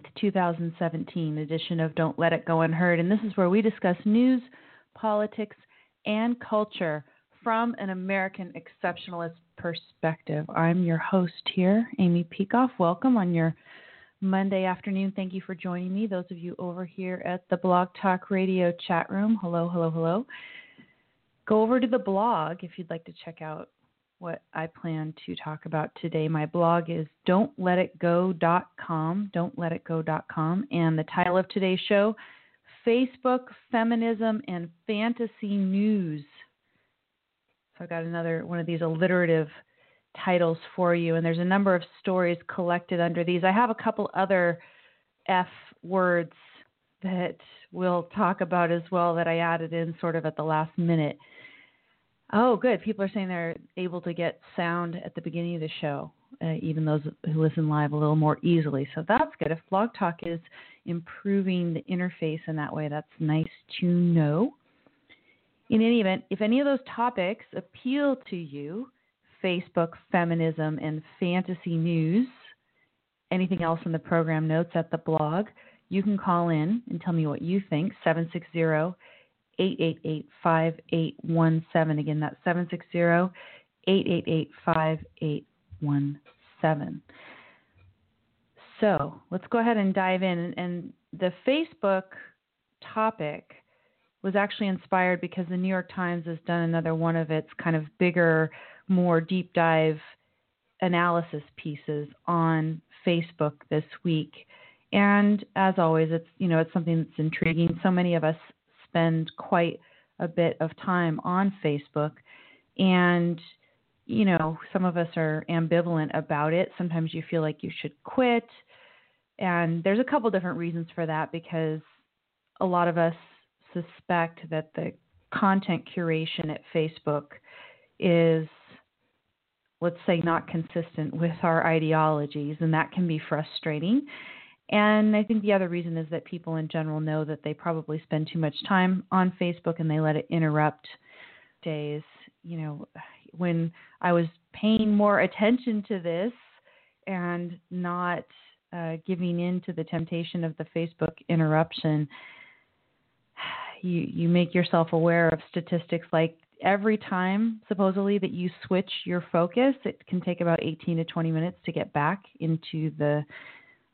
18th, 2017 edition of Don't Let It Go Unheard, and this is where we discuss news, politics, and culture from an American exceptionalist perspective. I'm your host here, Amy Peikoff. Welcome on your Monday afternoon. Thank you for joining me. Those of you over here at the Blog Talk Radio chat room, hello, hello, hello. Go over to the blog if you'd like to check out what I plan to talk about today. My blog is don'tletitgo.com, don'tletitgo.com, and the title of today's show, Facebook, Feminism, and Fantasy News. So I've got another one of these alliterative titles for you, and there's a number of stories collected under these. I have a couple other F words that we'll talk about as well that I added in sort of at the last minute. Oh, good. People are saying they're able to get sound at the beginning of the show, uh, even those who listen live a little more easily. So that's good. If Blog Talk is improving the interface in that way, that's nice to know. In any event, if any of those topics appeal to you, Facebook, feminism, and fantasy news, anything else in the program notes at the blog, you can call in and tell me what you think. 760 888 5817. Again, that's 760 888 5817. So let's go ahead and dive in. And the Facebook topic was actually inspired because the New York Times has done another one of its kind of bigger, more deep dive analysis pieces on Facebook this week. And as always, it's you know it's something that's intriguing. So many of us spend quite a bit of time on Facebook. And, you know, some of us are ambivalent about it. Sometimes you feel like you should quit. And there's a couple different reasons for that because a lot of us suspect that the content curation at Facebook is, let's say, not consistent with our ideologies, and that can be frustrating. And I think the other reason is that people in general know that they probably spend too much time on Facebook and they let it interrupt days. You know, when I was paying more attention to this and not uh, giving in to the temptation of the Facebook interruption, you you make yourself aware of statistics like every time supposedly that you switch your focus, it can take about 18 to 20 minutes to get back into the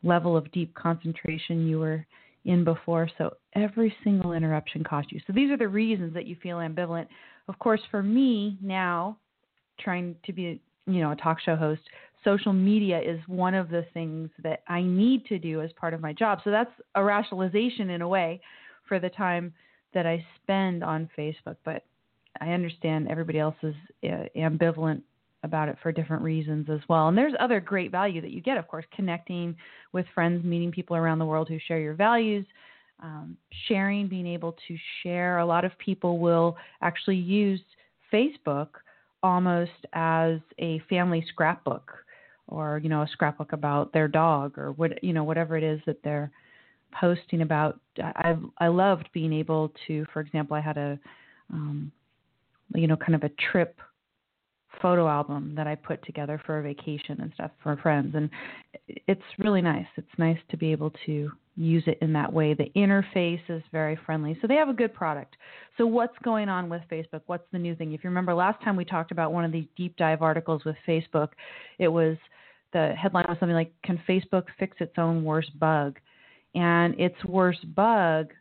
level of deep concentration you were in before. So every single interruption cost you. So these are the reasons that you feel ambivalent. Of course, for me now, trying to be you know a talk show host, social media is one of the things that I need to do as part of my job. So that's a rationalization in a way for the time that I spend on Facebook. But I understand everybody else is uh, ambivalent about it for different reasons as well. And there's other great value that you get, of course, connecting with friends, meeting people around the world who share your values, um, sharing, being able to share. A lot of people will actually use Facebook almost as a family scrapbook or you know a scrapbook about their dog or what you know whatever it is that they're posting about. I I loved being able to, for example, I had a um, you know kind of a trip photo album that I put together for a vacation and stuff for friends. And it's really nice. It's nice to be able to use it in that way. The interface is very friendly. So they have a good product. So what's going on with Facebook? What's the new thing? If you remember last time we talked about one of these deep dive articles with Facebook, it was the headline was something like can Facebook fix its own worst bug? And its worst bug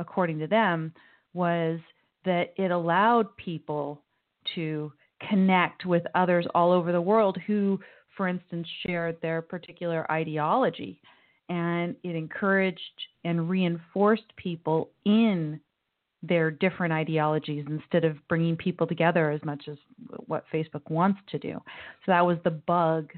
according to them was that it allowed people to connect with others all over the world who, for instance, shared their particular ideology. And it encouraged and reinforced people in their different ideologies instead of bringing people together as much as what Facebook wants to do. So that was the bug,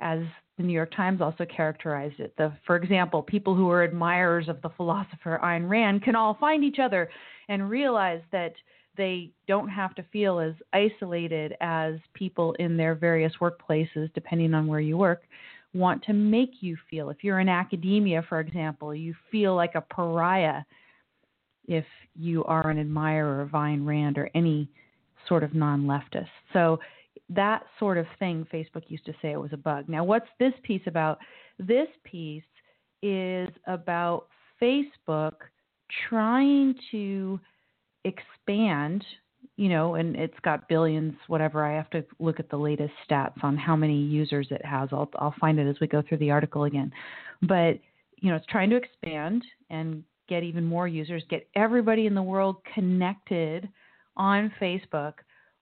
as the New York Times also characterized it. The, for example, people who are admirers of the philosopher Ayn Rand can all find each other and realize that they don't have to feel as isolated as people in their various workplaces, depending on where you work, want to make you feel. If you're in academia, for example, you feel like a pariah if you are an admirer of Ayn Rand or any sort of non leftist. So, that sort of thing, Facebook used to say it was a bug. Now, what's this piece about? This piece is about Facebook trying to expand, you know, and it's got billions, whatever. I have to look at the latest stats on how many users it has. I'll I'll find it as we go through the article again. But you know, it's trying to expand and get even more users, get everybody in the world connected on Facebook,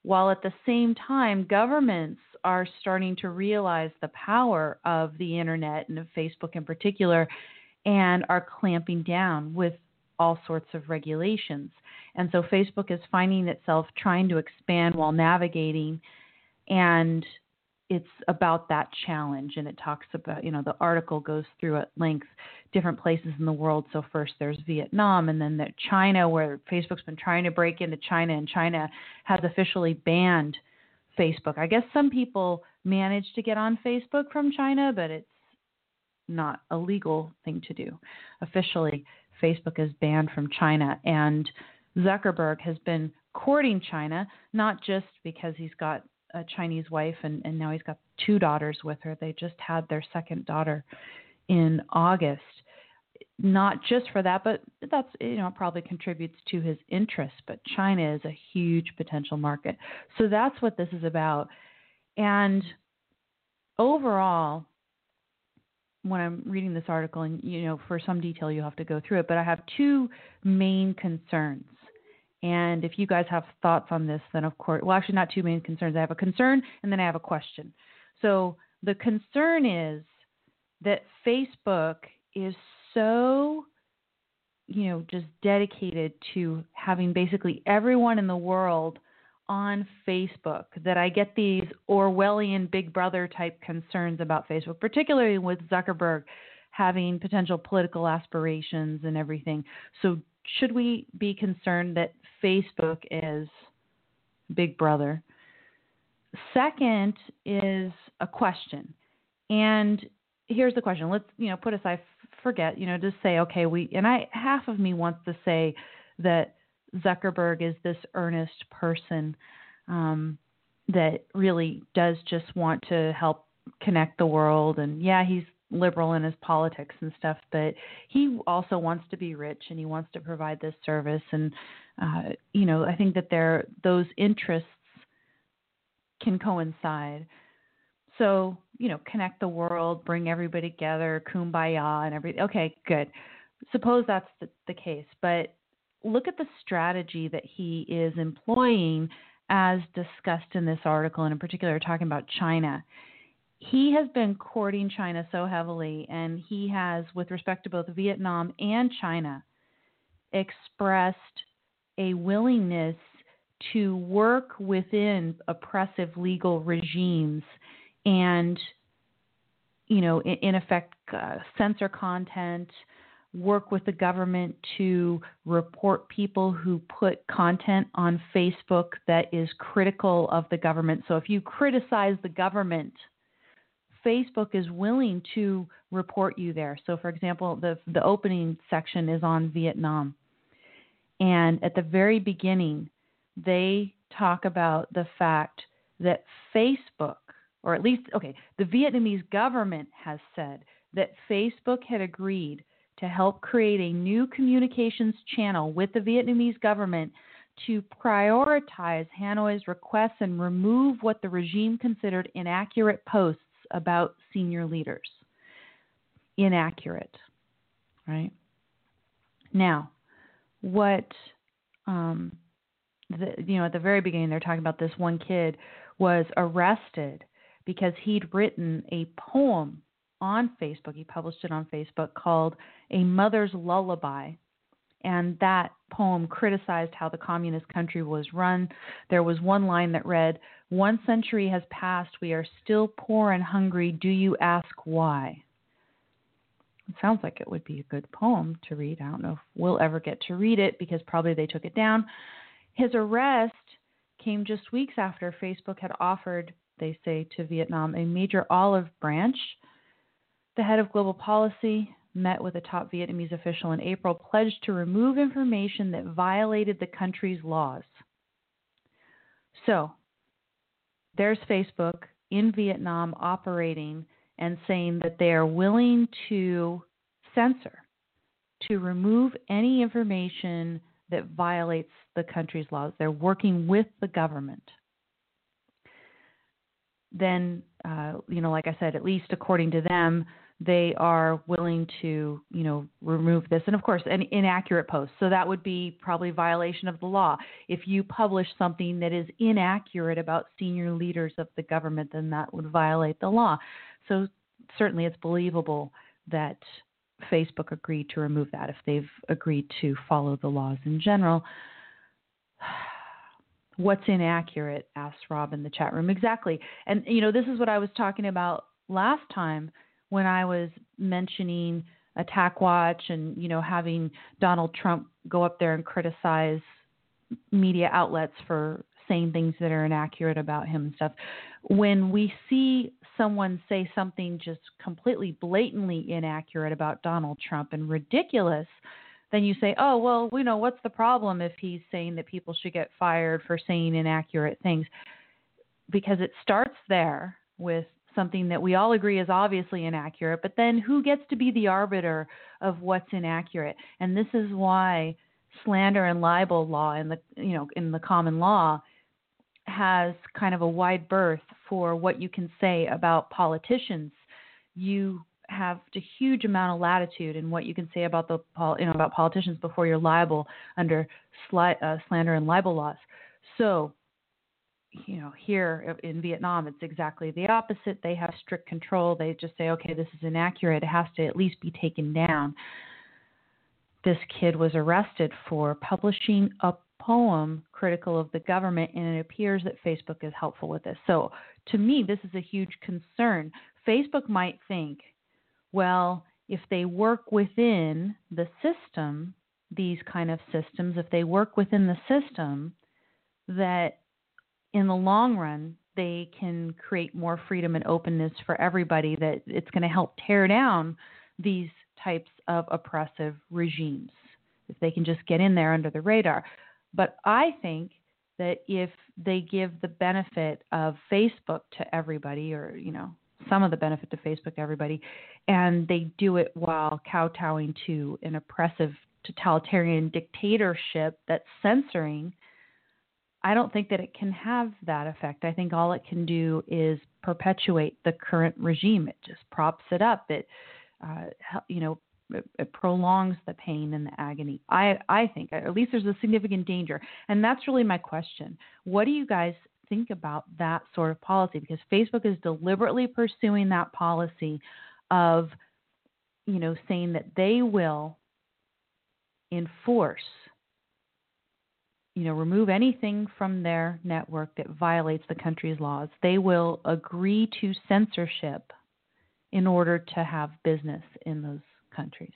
while at the same time governments are starting to realize the power of the internet and of Facebook in particular and are clamping down with all sorts of regulations. And so Facebook is finding itself trying to expand while navigating and it's about that challenge. And it talks about you know the article goes through at length different places in the world. So first there's vietnam and then the china where facebook's been trying to break into china and china has officially banned facebook. I guess some people manage to get on facebook from china but it's not a legal thing to do. Officially Facebook is banned from China. And Zuckerberg has been courting China, not just because he's got a Chinese wife and, and now he's got two daughters with her. They just had their second daughter in August. Not just for that, but that's you know probably contributes to his interest. But China is a huge potential market, so that's what this is about. And overall, when I'm reading this article, and you know, for some detail, you have to go through it, but I have two main concerns. And if you guys have thoughts on this, then of course, well, actually, not two main concerns. I have a concern and then I have a question. So the concern is that Facebook is so, you know, just dedicated to having basically everyone in the world on Facebook that I get these Orwellian Big Brother type concerns about Facebook, particularly with Zuckerberg having potential political aspirations and everything. So, should we be concerned that Facebook is Big Brother? Second is a question. And here's the question. Let's, you know, put aside forget, you know, just say okay, we and I half of me wants to say that Zuckerberg is this earnest person um, that really does just want to help connect the world. And yeah, he's liberal in his politics and stuff, but he also wants to be rich and he wants to provide this service. And uh, you know, I think that there those interests can coincide. So you know, connect the world, bring everybody together, kumbaya, and everything. Okay, good. Suppose that's the, the case, but look at the strategy that he is employing as discussed in this article, and in particular, talking about China. He has been courting China so heavily, and he has, with respect to both Vietnam and China, expressed a willingness to work within oppressive legal regimes and, you know, in, in effect, uh, censor content, work with the government to report people who put content on Facebook that is critical of the government. So if you criticize the government, Facebook is willing to report you there. So, for example, the the opening section is on Vietnam, and at the very beginning, they talk about the fact that Facebook, or at least, okay, the Vietnamese government has said that Facebook had agreed to help create a new communications channel with the Vietnamese government to prioritize Hanoi's requests and remove what the regime considered inaccurate posts about senior leaders. Inaccurate, right? Now, what um, the, you know at the very beginning they're talking about this one kid was arrested because he'd written a poem on Facebook. He published it on Facebook called A Mother's Lullaby. And that poem criticized how the communist country was run. There was one line that read, One century has passed. We are still poor and hungry. Do you ask why? It sounds like it would be a good poem to read. I don't know if we'll ever get to read it because probably they took it down. His arrest came just weeks after Facebook had offered, they say, to Vietnam a major olive branch the head of global policy met with a top Vietnamese official in April, pledged to remove information that violated the country's laws. So, there's Facebook in Vietnam operating and saying that they are willing to censor, to remove any information that violates the country's laws. They're working with the government. Then, uh, you know, like I said, at least according to them, they are willing to, you know, remove this. And of course, an inaccurate post. So that would be probably violation of the law. If you publish something that is inaccurate about senior leaders of the government, then that would violate the law. So certainly it's believable that Facebook agreed to remove that if they've agreed to follow the laws in general. What's inaccurate? asked Rob in the chat room. Exactly. And, you know, this is what I was talking about last time when I was mentioning Attack Watch and you know having Donald Trump go up there and criticize media outlets for saying things that are inaccurate about him and stuff. When we see someone say something just completely blatantly inaccurate about Donald Trump and ridiculous, then you say, "Oh, well, you know, what's the problem if he's saying that people should get fired for saying inaccurate things?" Because it starts there with something that we all agree is obviously inaccurate, but then who gets to be the arbiter of what's inaccurate? And this is why slander and libel law in the you know in the common law has kind of a wide berth for what you can say about politicians. You have a huge amount of latitude in what you can say about the you know about politicians before you're liable under sli- uh, slander and libel laws. So you know, here in Vietnam, it's exactly the opposite. They have strict control. They just say, okay, this is inaccurate. It has to at least be taken down. This kid was arrested for publishing a poem critical of the government, and it appears that Facebook is helpful with this. So, to me, this is a huge concern. Facebook might think, well, if they work within the system, these kind of systems, if they work within the system, that in the long run, they can create more freedom and openness for everybody, that it's going to help tear down these types of oppressive regimes if they can just get in there under the radar. But I think that if they give the benefit of Facebook to everybody, or, you know, some of the benefit to Facebook everybody, and they do it while kowtowing to an oppressive totalitarian dictatorship that's censoring I don't think that it can have that effect. I think all it can do is perpetuate the current regime. It just props it up. It, uh, you know, it, it, prolongs the pain and the agony. I, I think at least there's a significant danger, and that's really my question. What do you guys think about that sort of policy? Because Facebook is deliberately pursuing that policy of, you know, saying that they will enforce you know, remove anything from their network that violates the country's laws. They will agree to censorship in order to have business in those countries.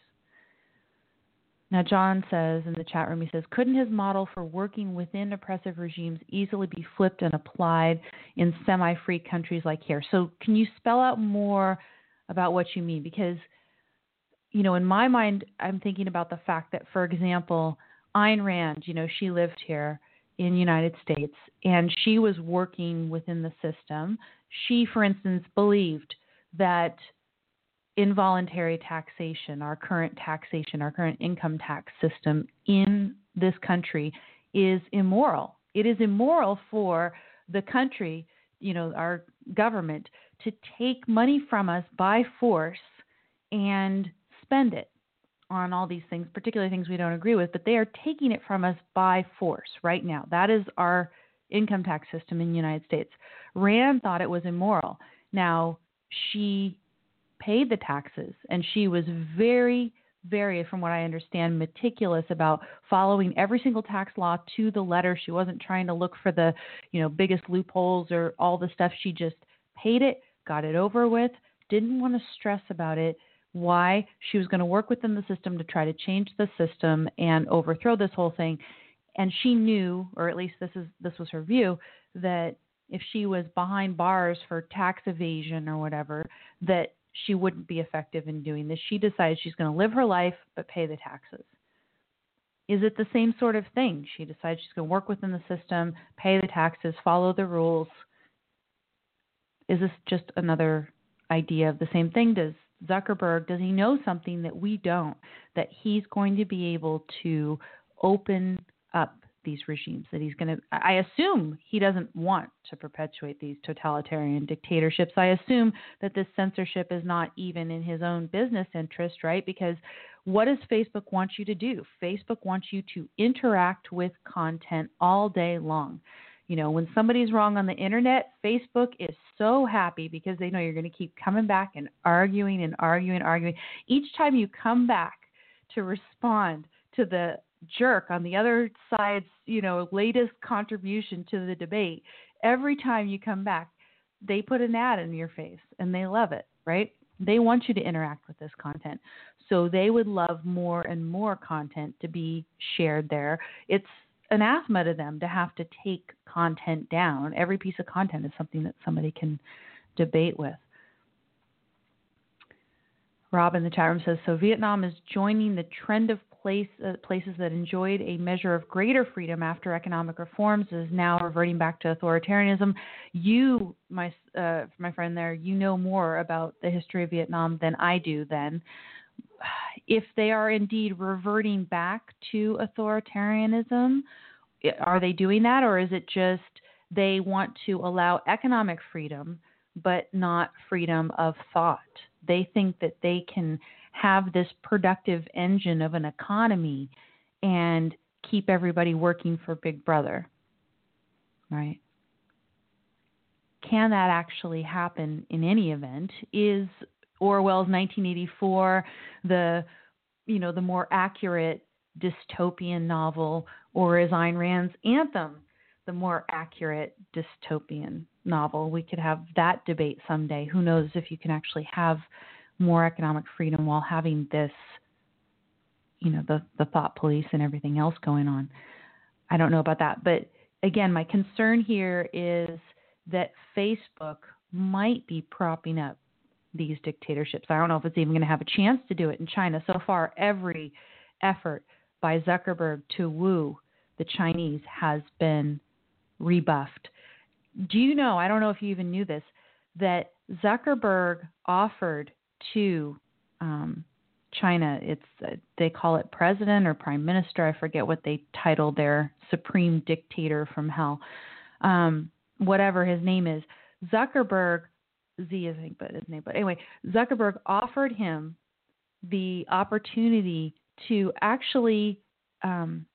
Now, John says in the chat room, he says, couldn't his model for working within oppressive regimes easily be flipped and applied in semi free countries like here? So, can you spell out more about what you mean? Because, you know, in my mind, I'm thinking about the fact that, for example, Ayn Rand, you know, she lived here in United States and she was working within the system. She, for instance, believed that involuntary taxation, our current taxation, our current income tax system in this country is immoral. It is immoral for the country, you know, our government, to take money from us by force and spend it on all these things, particularly things we don't agree with, but they are taking it from us by force right now. That is our income tax system in the United States. Rand thought it was immoral. Now, she paid the taxes, and she was very, very, from what I understand, meticulous about following every single tax law to the letter. She wasn't trying to look for the, you know, biggest loopholes or all the stuff. She just paid it, got it over with, didn't want to stress about it. Why she was going to work within the system to try to change the system and overthrow this whole thing, and she knew, or at least this is this was her view, that if she was behind bars for tax evasion or whatever, that she wouldn't be effective in doing this. She decides she's going to live her life but pay the taxes. Is it the same sort of thing? She decides she's going to work within the system, pay the taxes, follow the rules. Is this just another idea of the same thing? Does Zuckerberg, does he know something that we don't? That he's going to be able to open up these regimes that he's going to i assume he doesn't want to perpetuate these totalitarian dictatorships. I assume that this censorship is not even in his own business interest right? Because what does facebook want you to do? Facebook wants you to interact with content all day long you know when somebody's wrong on the internet facebook is so happy because they know you're going to keep coming back and arguing and arguing arguing each time you come back to respond to the jerk on the other side's, you know, latest contribution to the debate, every time you come back, they put an ad in your face and they love it, right? They want you to interact with this content. So they would love more and more content to be shared there. It's anathema to them to have to take content down. Every piece of content is something that somebody can debate with. Rob in the chat room says so Vietnam is joining the trend of place, uh, places that enjoyed a measure of greater freedom after economic reforms is now reverting back to authoritarianism. You, my uh, my friend there, you know more about the history of Vietnam than I do. Then, if they are indeed reverting back to authoritarianism, are they doing that, or is it just they want to allow economic freedom but not freedom of thought? They think that they can have this productive engine of an economy and keep everybody working for Big Brother. Right? Can that actually happen in any event? Is Orwell's 1984 the you know the more accurate dystopian novel or is Ayn Rand's Anthem the more accurate dystopian novel? We could have that debate someday. Who knows if you can actually have more economic freedom while having this, you know, the, the thought police and everything else going on. I don't know about that. But again, my concern here is that Facebook might be propping up these dictatorships. I don't know if it's even going to have a chance to do it in China. So far, every effort by Zuckerberg to woo the Chinese has been rebuffed. Do you know, I don't know if you even knew this, that Zuckerberg offered to um, China. It's uh, they call it president or prime minister. I forget what they title their supreme dictator from hell, um, whatever his name is. Zuckerberg, Z I think, but his name. But anyway, Zuckerberg offered him the opportunity to actually um,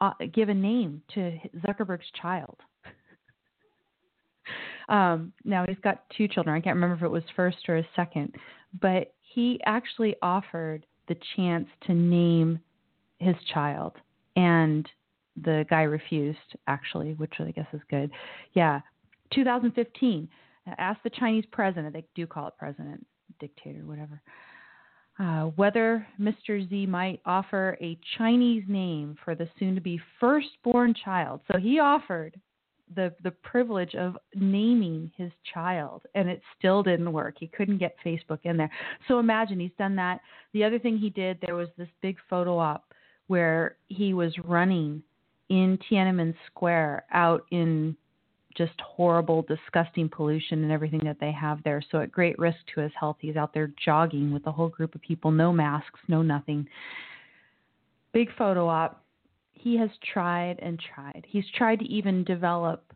uh, give a name to Zuckerberg's child. um, now he's got two children. I can't remember if it was first or a second, but he actually offered the chance to name his child and the guy refused actually which i guess is good yeah 2015 asked the chinese president they do call it president dictator whatever uh, whether Mr. Z might offer a Chinese name for the soon to be firstborn child. So he offered the the privilege of naming his child and it still didn't work. He couldn't get Facebook in there. So imagine he's done that. The other thing he did there was this big photo op where he was running in Tiananmen Square out in just horrible, disgusting pollution and everything that they have there. So at great risk to his health, he's out there jogging with a whole group of people, no masks, no nothing. Big photo op he has tried and tried. He's tried to even develop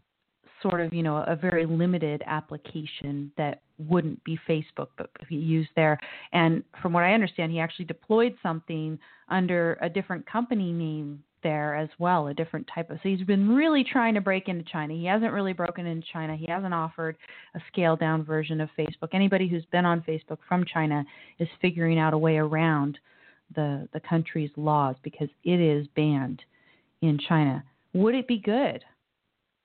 sort of, you know, a very limited application that wouldn't be Facebook, but he used there. And from what I understand, he actually deployed something under a different company name there as well, a different type of. So he's been really trying to break into China. He hasn't really broken into China. He hasn't offered a scaled down version of Facebook. Anybody who's been on Facebook from China is figuring out a way around the the country's laws because it is banned in China. Would it be good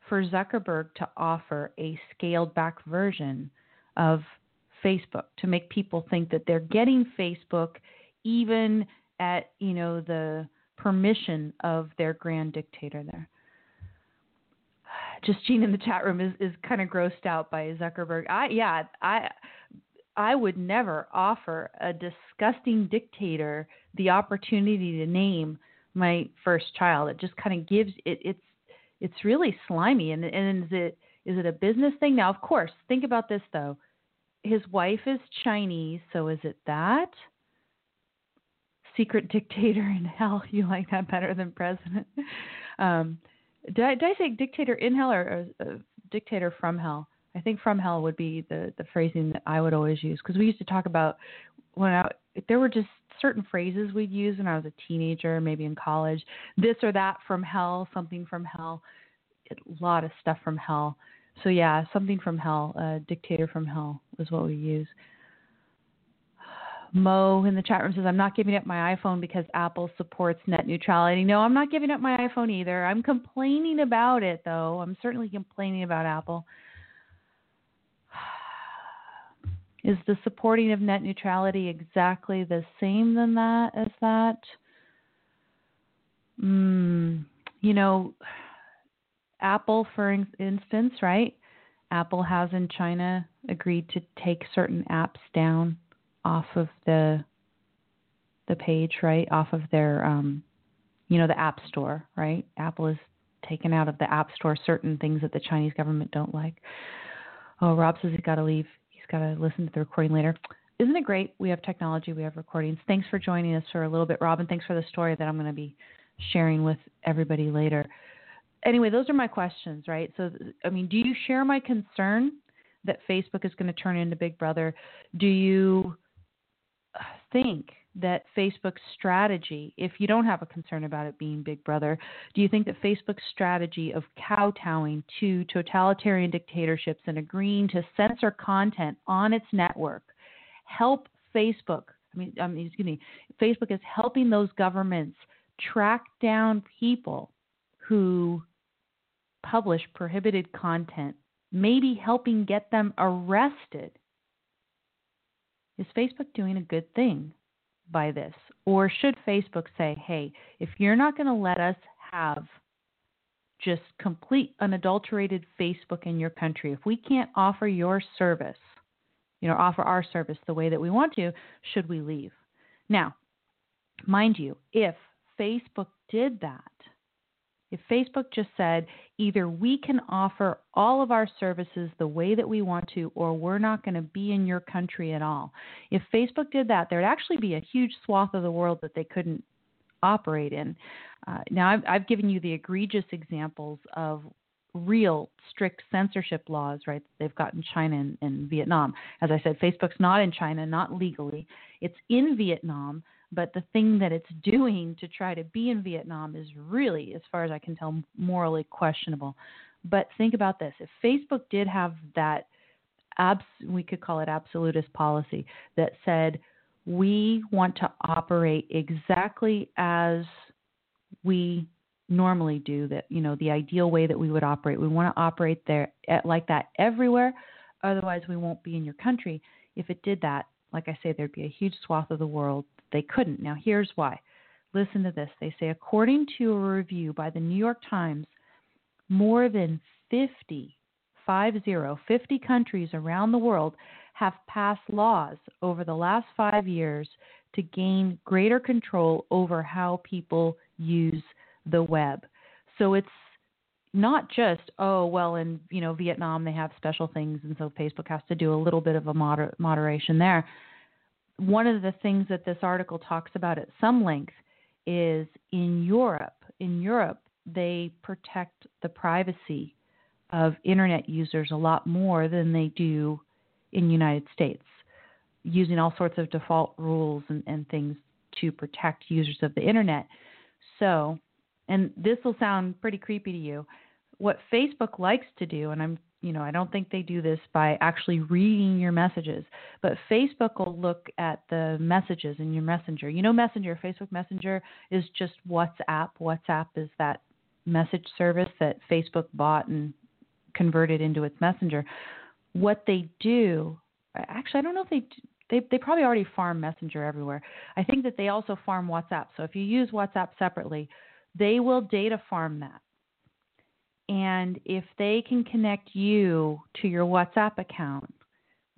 for Zuckerberg to offer a scaled back version of Facebook to make people think that they're getting Facebook even at, you know, the permission of their grand dictator there? Justine in the chat room is, is kind of grossed out by Zuckerberg. I yeah, I I would never offer a disgusting dictator the opportunity to name my first child. It just kind of gives it. It's it's really slimy. And and is it is it a business thing? Now, of course, think about this though. His wife is Chinese, so is it that? Secret dictator in hell. You like that better than president? Um, did I, did I say dictator in hell or, or uh, dictator from hell? I think from hell would be the the phrasing that I would always use because we used to talk about when I there were just certain phrases we'd use when I was a teenager, maybe in college. This or that from hell, something from hell, a lot of stuff from hell. So yeah, something from hell, uh, dictator from hell was what we use. Mo in the chat room says, I'm not giving up my iPhone because Apple supports net neutrality. No, I'm not giving up my iPhone either. I'm complaining about it, though. I'm certainly complaining about Apple. Is the supporting of net neutrality exactly the same than that as that? Mm, you know, Apple, for instance, right? Apple has in China agreed to take certain apps down off of the the page, right? Off of their um, you know, the App Store, right? Apple has taken out of the App Store certain things that the Chinese government don't like. Oh, Rob says he's got to leave He's got to listen to the recording later. Isn't it great? We have technology, we have recordings. Thanks for joining us for a little bit, Robin. Thanks for the story that I'm going to be sharing with everybody later. Anyway, those are my questions, right? So, I mean, do you share my concern that Facebook is going to turn into Big Brother? Do you think that Facebook's strategy, if you don't have a concern about it being Big Brother, do you think that Facebook's strategy of kowtowing to totalitarian dictatorships and agreeing to censor content on its network help Facebook? I mean, I mean, excuse me, Facebook is helping those governments track down people who publish prohibited content, maybe helping get them arrested. Is Facebook doing a good thing? by this? Or should Facebook say, hey, if you're not going to let us have just complete unadulterated Facebook in your country, if we can't offer your service, you know, offer our service the way that we want to, should we leave? Now, mind you, if Facebook did that, if Facebook just said either we can offer all of our services the way that we want to, or we're not going to be in your country at all. If Facebook did that, there'd actually be a huge swath of the world that they couldn't operate in. Uh, now, I've, I've given you the egregious examples of real strict censorship laws, right? They've got in China and, and Vietnam. As I said, Facebook's not in China, not legally. It's in Vietnam, but the thing that it's doing to try to be in Vietnam is really, as far as I can tell, morally questionable. But think about this: if Facebook did have that, abs- we could call it absolutist policy that said we want to operate exactly as we normally do that you know the ideal way that we would operate. We want to operate there at, like that everywhere otherwise we won't be in your country. If it did that like I say, there'd be a huge swath of the world they couldn't. Now, here's why. Listen to this. They say, according to a review by the New York Times, more than 50, 50, 50 countries around the world have passed laws over the last five years to gain greater control over how people use the web. So it's not just oh well in you know Vietnam they have special things and so Facebook has to do a little bit of a moder- moderation there. One of the things that this article talks about at some length is in Europe. In Europe, they protect the privacy of internet users a lot more than they do in United States, using all sorts of default rules and, and things to protect users of the internet. So, and this will sound pretty creepy to you. What Facebook likes to do, and I'm, you know, I don't think they do this by actually reading your messages, but Facebook will look at the messages in your Messenger. You know, Messenger, Facebook Messenger is just WhatsApp. WhatsApp is that message service that Facebook bought and converted into its Messenger. What they do, actually, I don't know if they they they probably already farm Messenger everywhere. I think that they also farm WhatsApp. So if you use WhatsApp separately, they will data farm that. And if they can connect you to your WhatsApp account,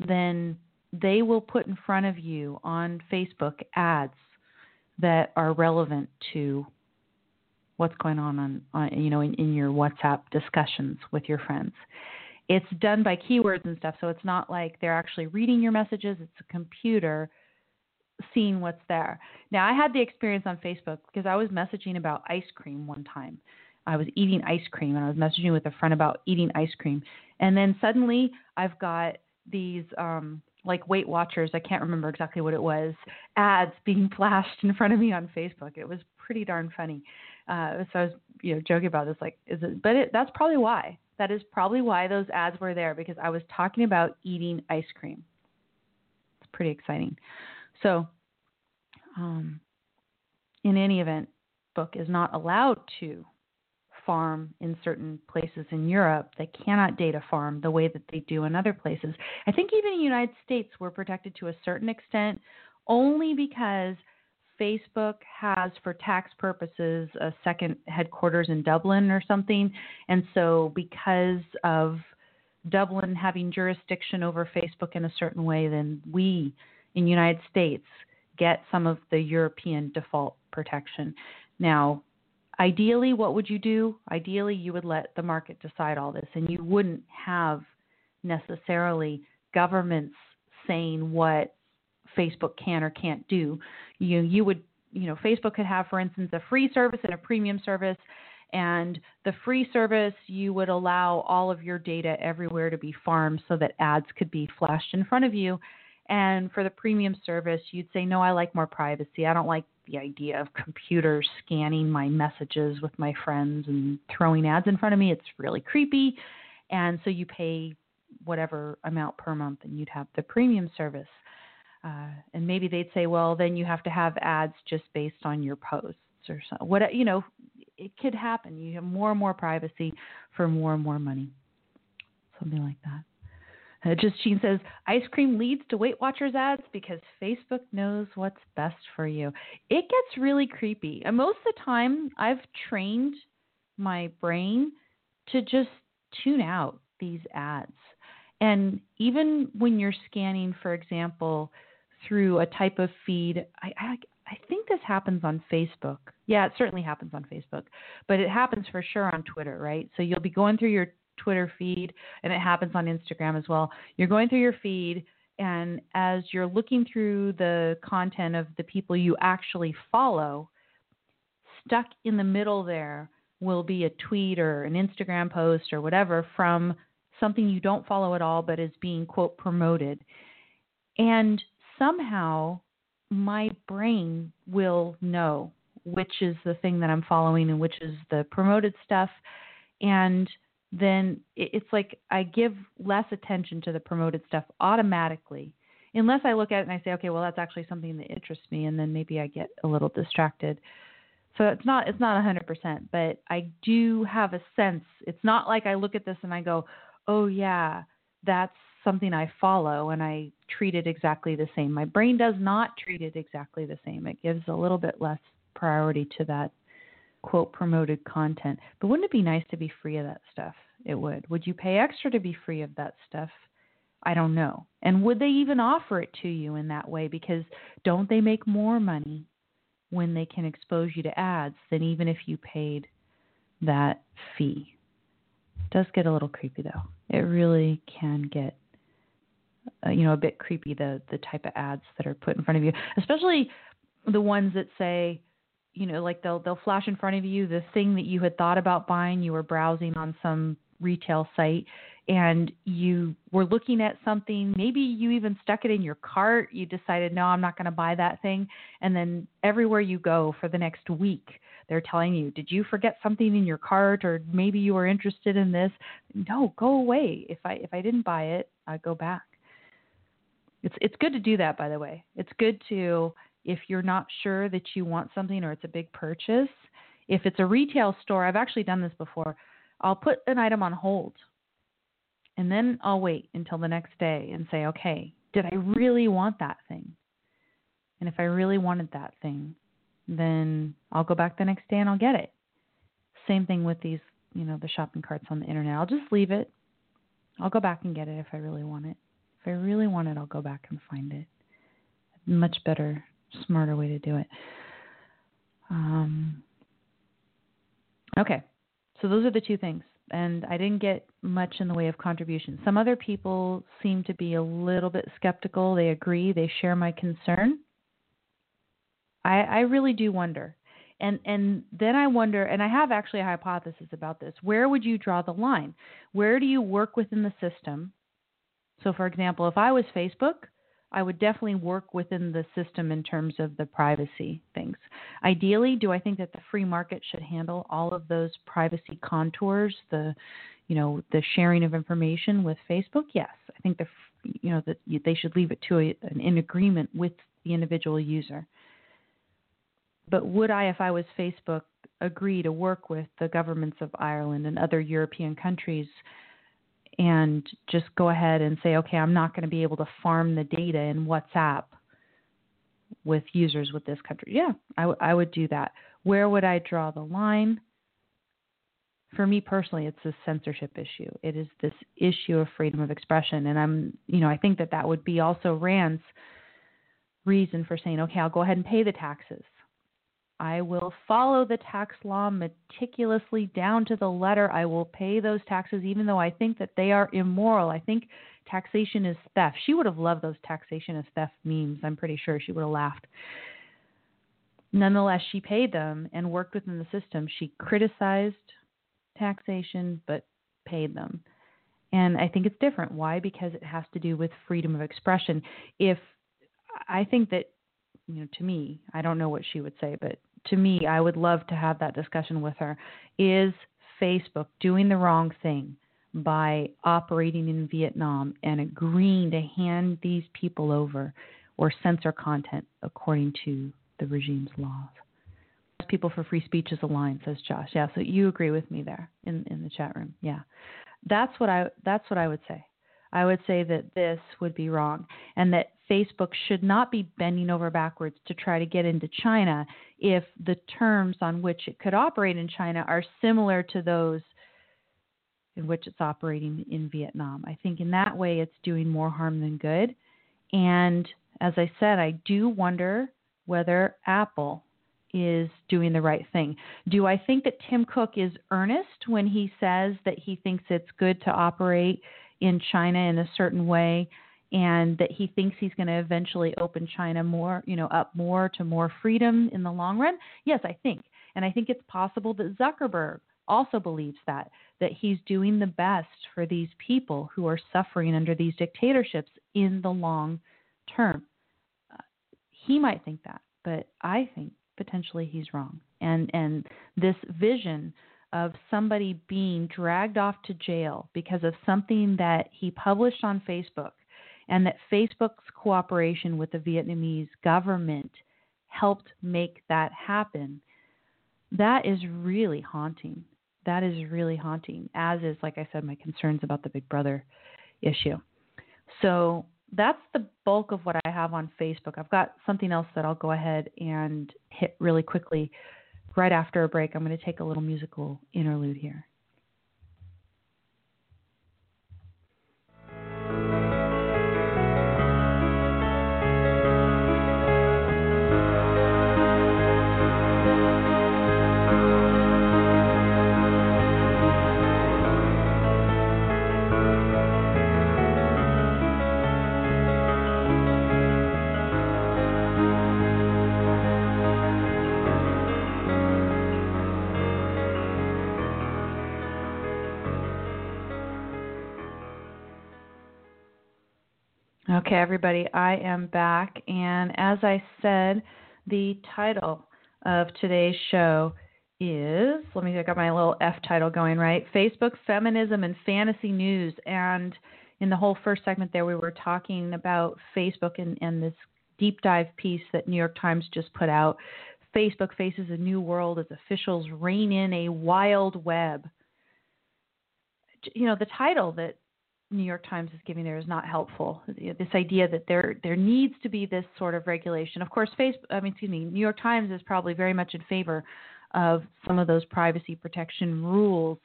then they will put in front of you on Facebook ads that are relevant to what's going on on, on you know in, in your WhatsApp discussions with your friends. It's done by keywords and stuff, so it's not like they're actually reading your messages. It's a computer seeing what's there. Now, I had the experience on Facebook because I was messaging about ice cream one time. I was eating ice cream and I was messaging with a friend about eating ice cream. And then suddenly I've got these um like Weight Watchers, I can't remember exactly what it was, ads being flashed in front of me on Facebook. It was pretty darn funny. Uh, so I was, you know, joking about this, like, is it? But it, that's probably why. That is probably why those ads were there because I was talking about eating ice cream. It's pretty exciting. So, um, in any event, book is not allowed to farm in certain places in Europe. They cannot data farm the way that they do in other places. I think even in the United States, we're protected to a certain extent only because Facebook has, for tax purposes, a second headquarters in Dublin or something. And so, because of Dublin having jurisdiction over Facebook in a certain way, then we in the United States get some of the European default protection. Now, ideally, what would you do? Ideally, you would let the market decide all this, and you wouldn't have necessarily governments saying what Facebook can or can't do. You you would you know Facebook could have, for instance, a free service and a premium service. And the free service, you would allow all of your data everywhere to be farmed so that ads could be flashed in front of you. And for the premium service, you'd say, no, I like more privacy. I don't like the idea of computers scanning my messages with my friends and throwing ads in front of me. It's really creepy. And so you pay whatever amount per month and you'd have the premium service. Uh, and maybe they'd say, well, then you have to have ads just based on your posts or so. What you know, it could happen. You have more and more privacy for more and more money, something like that. Uh, Justine says, ice cream leads to Weight Watchers ads because Facebook knows what's best for you. It gets really creepy. And most of the time, I've trained my brain to just tune out these ads. And even when you're scanning, for example, through a type of feed, I, I, I think this happens on Facebook. Yeah, it certainly happens on Facebook, but it happens for sure on Twitter, right? So you'll be going through your Twitter feed, and it happens on Instagram as well. You're going through your feed, and as you're looking through the content of the people you actually follow, stuck in the middle there will be a tweet or an Instagram post or whatever from something you don't follow at all but is being quote promoted. And somehow my brain will know which is the thing that I'm following and which is the promoted stuff. And then it's like I give less attention to the promoted stuff automatically, unless I look at it and I say, okay, well, that's actually something that interests me, and then maybe I get a little distracted. So it's not it's not 100%, but I do have a sense. It's not like I look at this and I go, oh yeah, that's something I follow and I treat it exactly the same. My brain does not treat it exactly the same. It gives a little bit less priority to that quote promoted content. But wouldn't it be nice to be free of that stuff? It would. Would you pay extra to be free of that stuff? I don't know. And would they even offer it to you in that way? Because don't they make more money when they can expose you to ads than even if you paid that fee? It does get a little creepy though. It really can get uh, you know a bit creepy the the type of ads that are put in front of you, especially the ones that say you know like they'll they'll flash in front of you the thing that you had thought about buying you were browsing on some retail site and you were looking at something, maybe you even stuck it in your cart, you decided, no, I'm not going to buy that thing. And then everywhere you go for the next week, they're telling you, did you forget something in your cart or maybe you were interested in this? No, go away. If I if I didn't buy it, I go back. It's it's good to do that by the way. It's good to if you're not sure that you want something or it's a big purchase, if it's a retail store, I've actually done this before. I'll put an item on hold. And then I'll wait until the next day and say, okay, did I really want that thing? And if I really wanted that thing, then I'll go back the next day and I'll get it. Same thing with these, you know, the shopping carts on the internet. I'll just leave it. I'll go back and get it if I really want it. If I really want it, I'll go back and find it. Much better, smarter way to do it. Um, okay, so those are the two things. And I didn't get much in the way of contribution. Some other people seem to be a little bit skeptical. They agree, they share my concern. I, I really do wonder. And and then I wonder, and I have actually a hypothesis about this. Where would you draw the line? Where do you work within the system? So, for example, if I was Facebook, I would definitely work within the system in terms of the privacy things. Ideally, do I think that the free market should handle all of those privacy contours, the you know, the sharing of information with Facebook? Yes. I think the you know that they should leave it to a, an in agreement with the individual user. But would I if I was Facebook agree to work with the governments of Ireland and other European countries and just go ahead and say, okay, I'm not going to be able to farm the data in WhatsApp with users with this country. Yeah, I, w- I would do that. Where would I draw the line? For me personally, it's a censorship issue. It is this issue of freedom of expression, and I'm, you know, I think that that would be also Rand's reason for saying, okay, I'll go ahead and pay the taxes. I will follow the tax law meticulously down to the letter. I will pay those taxes even though I think that they are immoral. I think taxation is theft. She would have loved those taxation is theft memes. I'm pretty sure she would have laughed. Nonetheless, she paid them and worked within the system. She criticized taxation but paid them. And I think it's different. Why? Because it has to do with freedom of expression. If I think that you know, to me, I don't know what she would say, but to me, I would love to have that discussion with her. Is Facebook doing the wrong thing by operating in Vietnam and agreeing to hand these people over or censor content according to the regime's laws? People for Free Speech is aligned, says Josh. Yeah, so you agree with me there in, in the chat room. Yeah. That's what I that's what I would say. I would say that this would be wrong and that Facebook should not be bending over backwards to try to get into China if the terms on which it could operate in China are similar to those in which it's operating in Vietnam. I think in that way it's doing more harm than good. And as I said, I do wonder whether Apple is doing the right thing. Do I think that Tim Cook is earnest when he says that he thinks it's good to operate in China in a certain way and that he thinks he's going to eventually open China more, you know, up more to more freedom in the long run? Yes, I think. And I think it's possible that Zuckerberg also believes that that he's doing the best for these people who are suffering under these dictatorships in the long term. Uh, he might think that, but I think potentially he's wrong. And and this vision of somebody being dragged off to jail because of something that he published on Facebook, and that Facebook's cooperation with the Vietnamese government helped make that happen. That is really haunting. That is really haunting, as is, like I said, my concerns about the Big Brother issue. So that's the bulk of what I have on Facebook. I've got something else that I'll go ahead and hit really quickly right after a break. I'm going to take a little musical interlude here. Okay, everybody, I am back. And as I said, the title of today's show is let me get my little F title going right Facebook Feminism and Fantasy News. And in the whole first segment there, we were talking about Facebook and, and this deep dive piece that New York Times just put out. Facebook faces a new world as officials rein in a wild web. You know, the title that New York Times is giving there is not helpful. This idea that there there needs to be this sort of regulation. Of course, Facebook. I mean, excuse me. New York Times is probably very much in favor of some of those privacy protection rules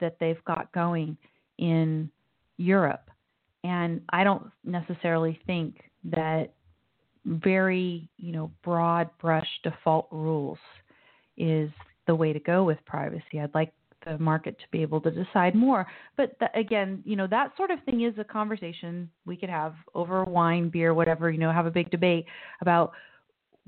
that they've got going in Europe, and I don't necessarily think that very you know broad brush default rules is the way to go with privacy. I'd like the market to be able to decide more. But the, again, you know, that sort of thing is a conversation we could have over wine, beer, whatever, you know, have a big debate about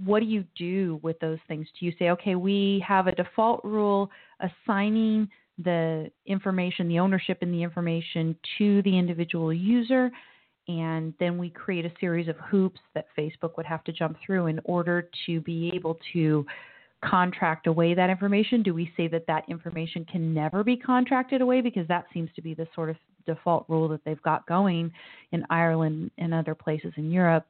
what do you do with those things? Do you say, okay, we have a default rule assigning the information, the ownership in the information to the individual user? And then we create a series of hoops that Facebook would have to jump through in order to be able to contract away that information? Do we say that that information can never be contracted away because that seems to be the sort of default rule that they've got going in Ireland and other places in Europe?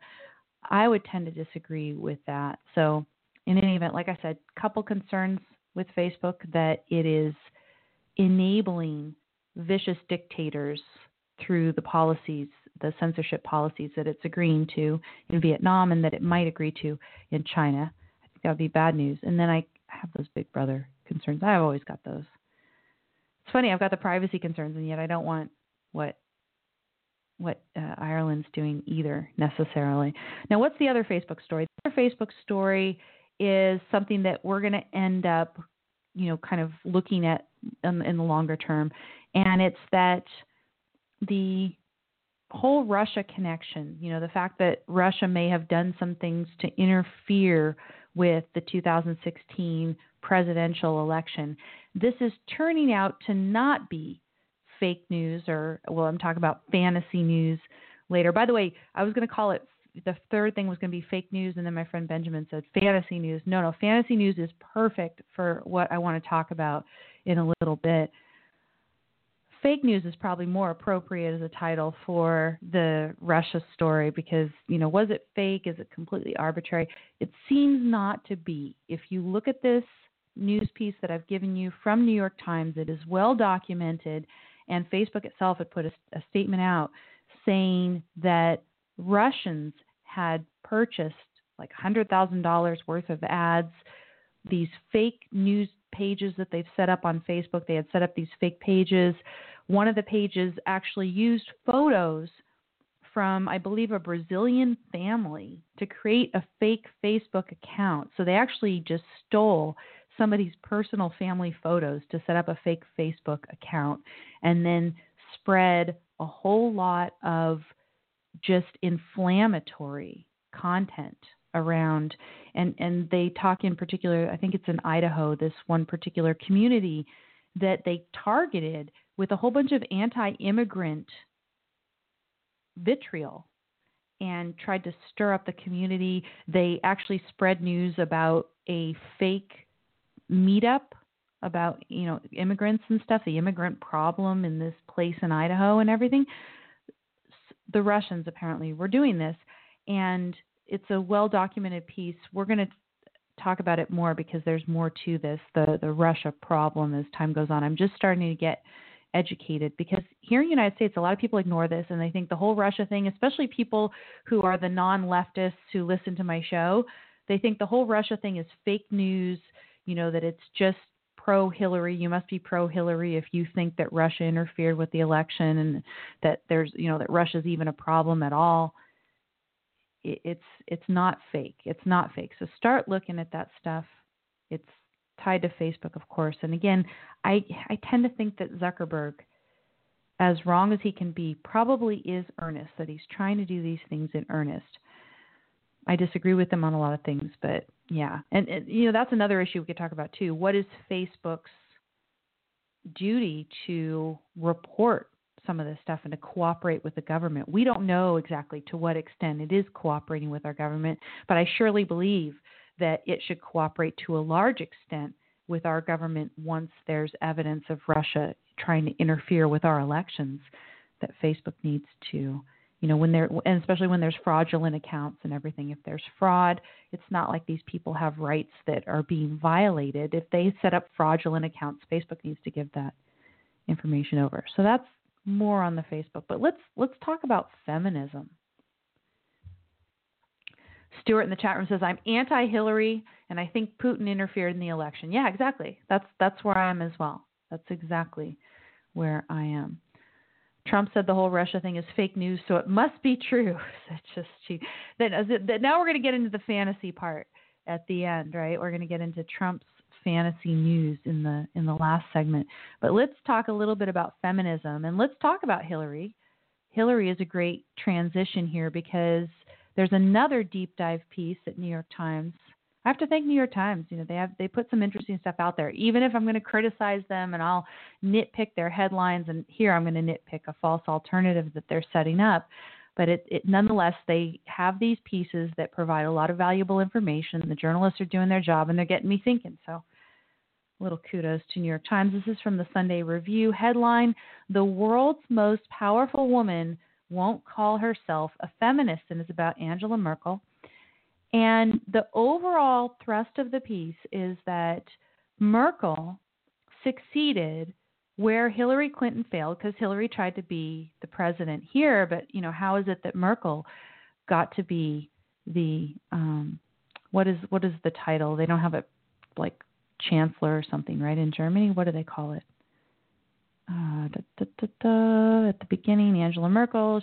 I would tend to disagree with that. So, in any event, like I said, couple concerns with Facebook that it is enabling vicious dictators through the policies, the censorship policies that it's agreeing to in Vietnam and that it might agree to in China that would be bad news. And then I have those Big Brother concerns. I've always got those. It's funny. I've got the privacy concerns, and yet I don't want what what uh, Ireland's doing either necessarily. Now, what's the other Facebook story? The other Facebook story is something that we're going to end up, you know, kind of looking at in, in the longer term, and it's that the whole Russia connection, you know, the fact that Russia may have done some things to interfere with the 2016 presidential election. This is turning out to not be fake news, or, well, I'm talking about fantasy news later. By the way, I was going to call it the third thing was going to be fake news, and then my friend Benjamin said fantasy news. No, no, fantasy news is perfect for what I want to talk about in a little bit fake news is probably more appropriate as a title for the Russia story because, you know, was it fake? Is it completely arbitrary? It seems not to be. If you look at this news piece that I've given you from New York Times, it is well documented, and Facebook itself had put a, a statement out saying that Russians had purchased like $100,000 worth of ads, these fake news pages that they've set up on Facebook. They had set up these fake pages one of the pages actually used photos from, I believe, a Brazilian family to create a fake Facebook account. So they actually just stole somebody's personal family photos to set up a fake Facebook account and then spread a whole lot of just inflammatory content around and and they talk in particular I think it's in Idaho this one particular community that they targeted with a whole bunch of anti immigrant vitriol and tried to stir up the community. They actually spread news about a fake meetup about, you know, immigrants and stuff, the immigrant problem in this place in Idaho and everything. The Russians apparently were doing this and it's a well documented piece. We're going to talk about it more because there's more to this the the Russia problem as time goes on. I'm just starting to get educated because here in the United States, a lot of people ignore this and they think the whole Russia thing, especially people who are the non leftists who listen to my show, they think the whole Russia thing is fake news, you know, that it's just pro Hillary. You must be pro Hillary if you think that Russia interfered with the election and that there's, you know, that Russia's even a problem at all. It's it's not fake. It's not fake. So start looking at that stuff. It's tied to Facebook, of course. And again, I I tend to think that Zuckerberg, as wrong as he can be, probably is earnest. That he's trying to do these things in earnest. I disagree with him on a lot of things, but yeah, and, and you know that's another issue we could talk about too. What is Facebook's duty to report some of this stuff and to cooperate with the government? We don't know exactly to what extent it is cooperating with our government, but I surely believe that it should cooperate to a large extent with our government once there's evidence of Russia trying to interfere with our elections. That Facebook needs to you know when there and especially when there's fraudulent accounts and everything. If there's fraud it's not like these people have rights that are being violated. If they set up fraudulent accounts facebook needs to give that information over. So that's more on the facebook but let's let's talk about feminism Stuart in the chat room says I'm anti-Hillary and I think Putin interfered in the election. Yeah, exactly. That's that's where I am as well. That's exactly where I am. Trump said the whole Russia thing is fake news, so it must be true. That's just cheap. Then now we're going to get into the fantasy part at the end, right? We're going to get into Trump's fantasy news in the in the last segment. But let's talk a little bit about feminism and let's talk about Hillary. Hillary is a great transition here because there's another deep dive piece at New York Times I have to thank New York Times. You know, they have they put some interesting stuff out there. Even if I'm going to criticize them and I'll nitpick their headlines, and here I'm going to nitpick a false alternative that they're setting up. But it, it nonetheless, they have these pieces that provide a lot of valuable information. The journalists are doing their job, and they're getting me thinking. So, little kudos to New York Times. This is from the Sunday Review headline: "The world's most powerful woman won't call herself a feminist," and it's about Angela Merkel and the overall thrust of the piece is that Merkel succeeded where Hillary Clinton failed because Hillary tried to be the president here, but you know how is it that Merkel got to be the um, what is what is the title? They don't have it like chancellor or something, right? In Germany, what do they call it? Uh, da, da, da, at the beginning, Angela Merkel,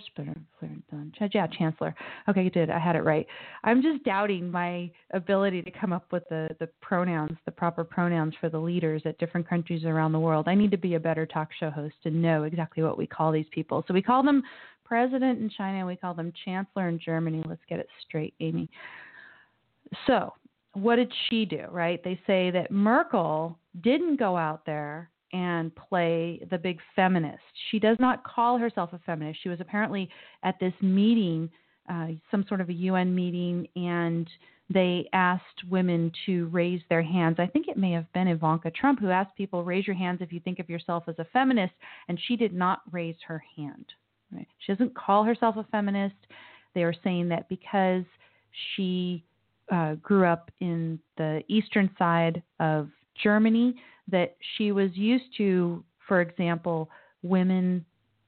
yeah, Chancellor. Okay, you did. I had it right. I'm just doubting my ability to come up with the, the pronouns, the proper pronouns for the leaders at different countries around the world. I need to be a better talk show host and know exactly what we call these people. So we call them president in China, and we call them chancellor in Germany. Let's get it straight, Amy. So, what did she do, right? They say that Merkel didn't go out there and play the big feminist. She does not call herself a feminist. She was apparently at this meeting, uh, some sort of a UN meeting, and they asked women to raise their hands. I think it may have been Ivanka Trump who asked people, raise your hands if you think of yourself as a feminist, and she did not raise her hand. Right? She doesn't call herself a feminist. They are saying that because she uh, grew up in the eastern side of Germany, that she was used to, for example, women,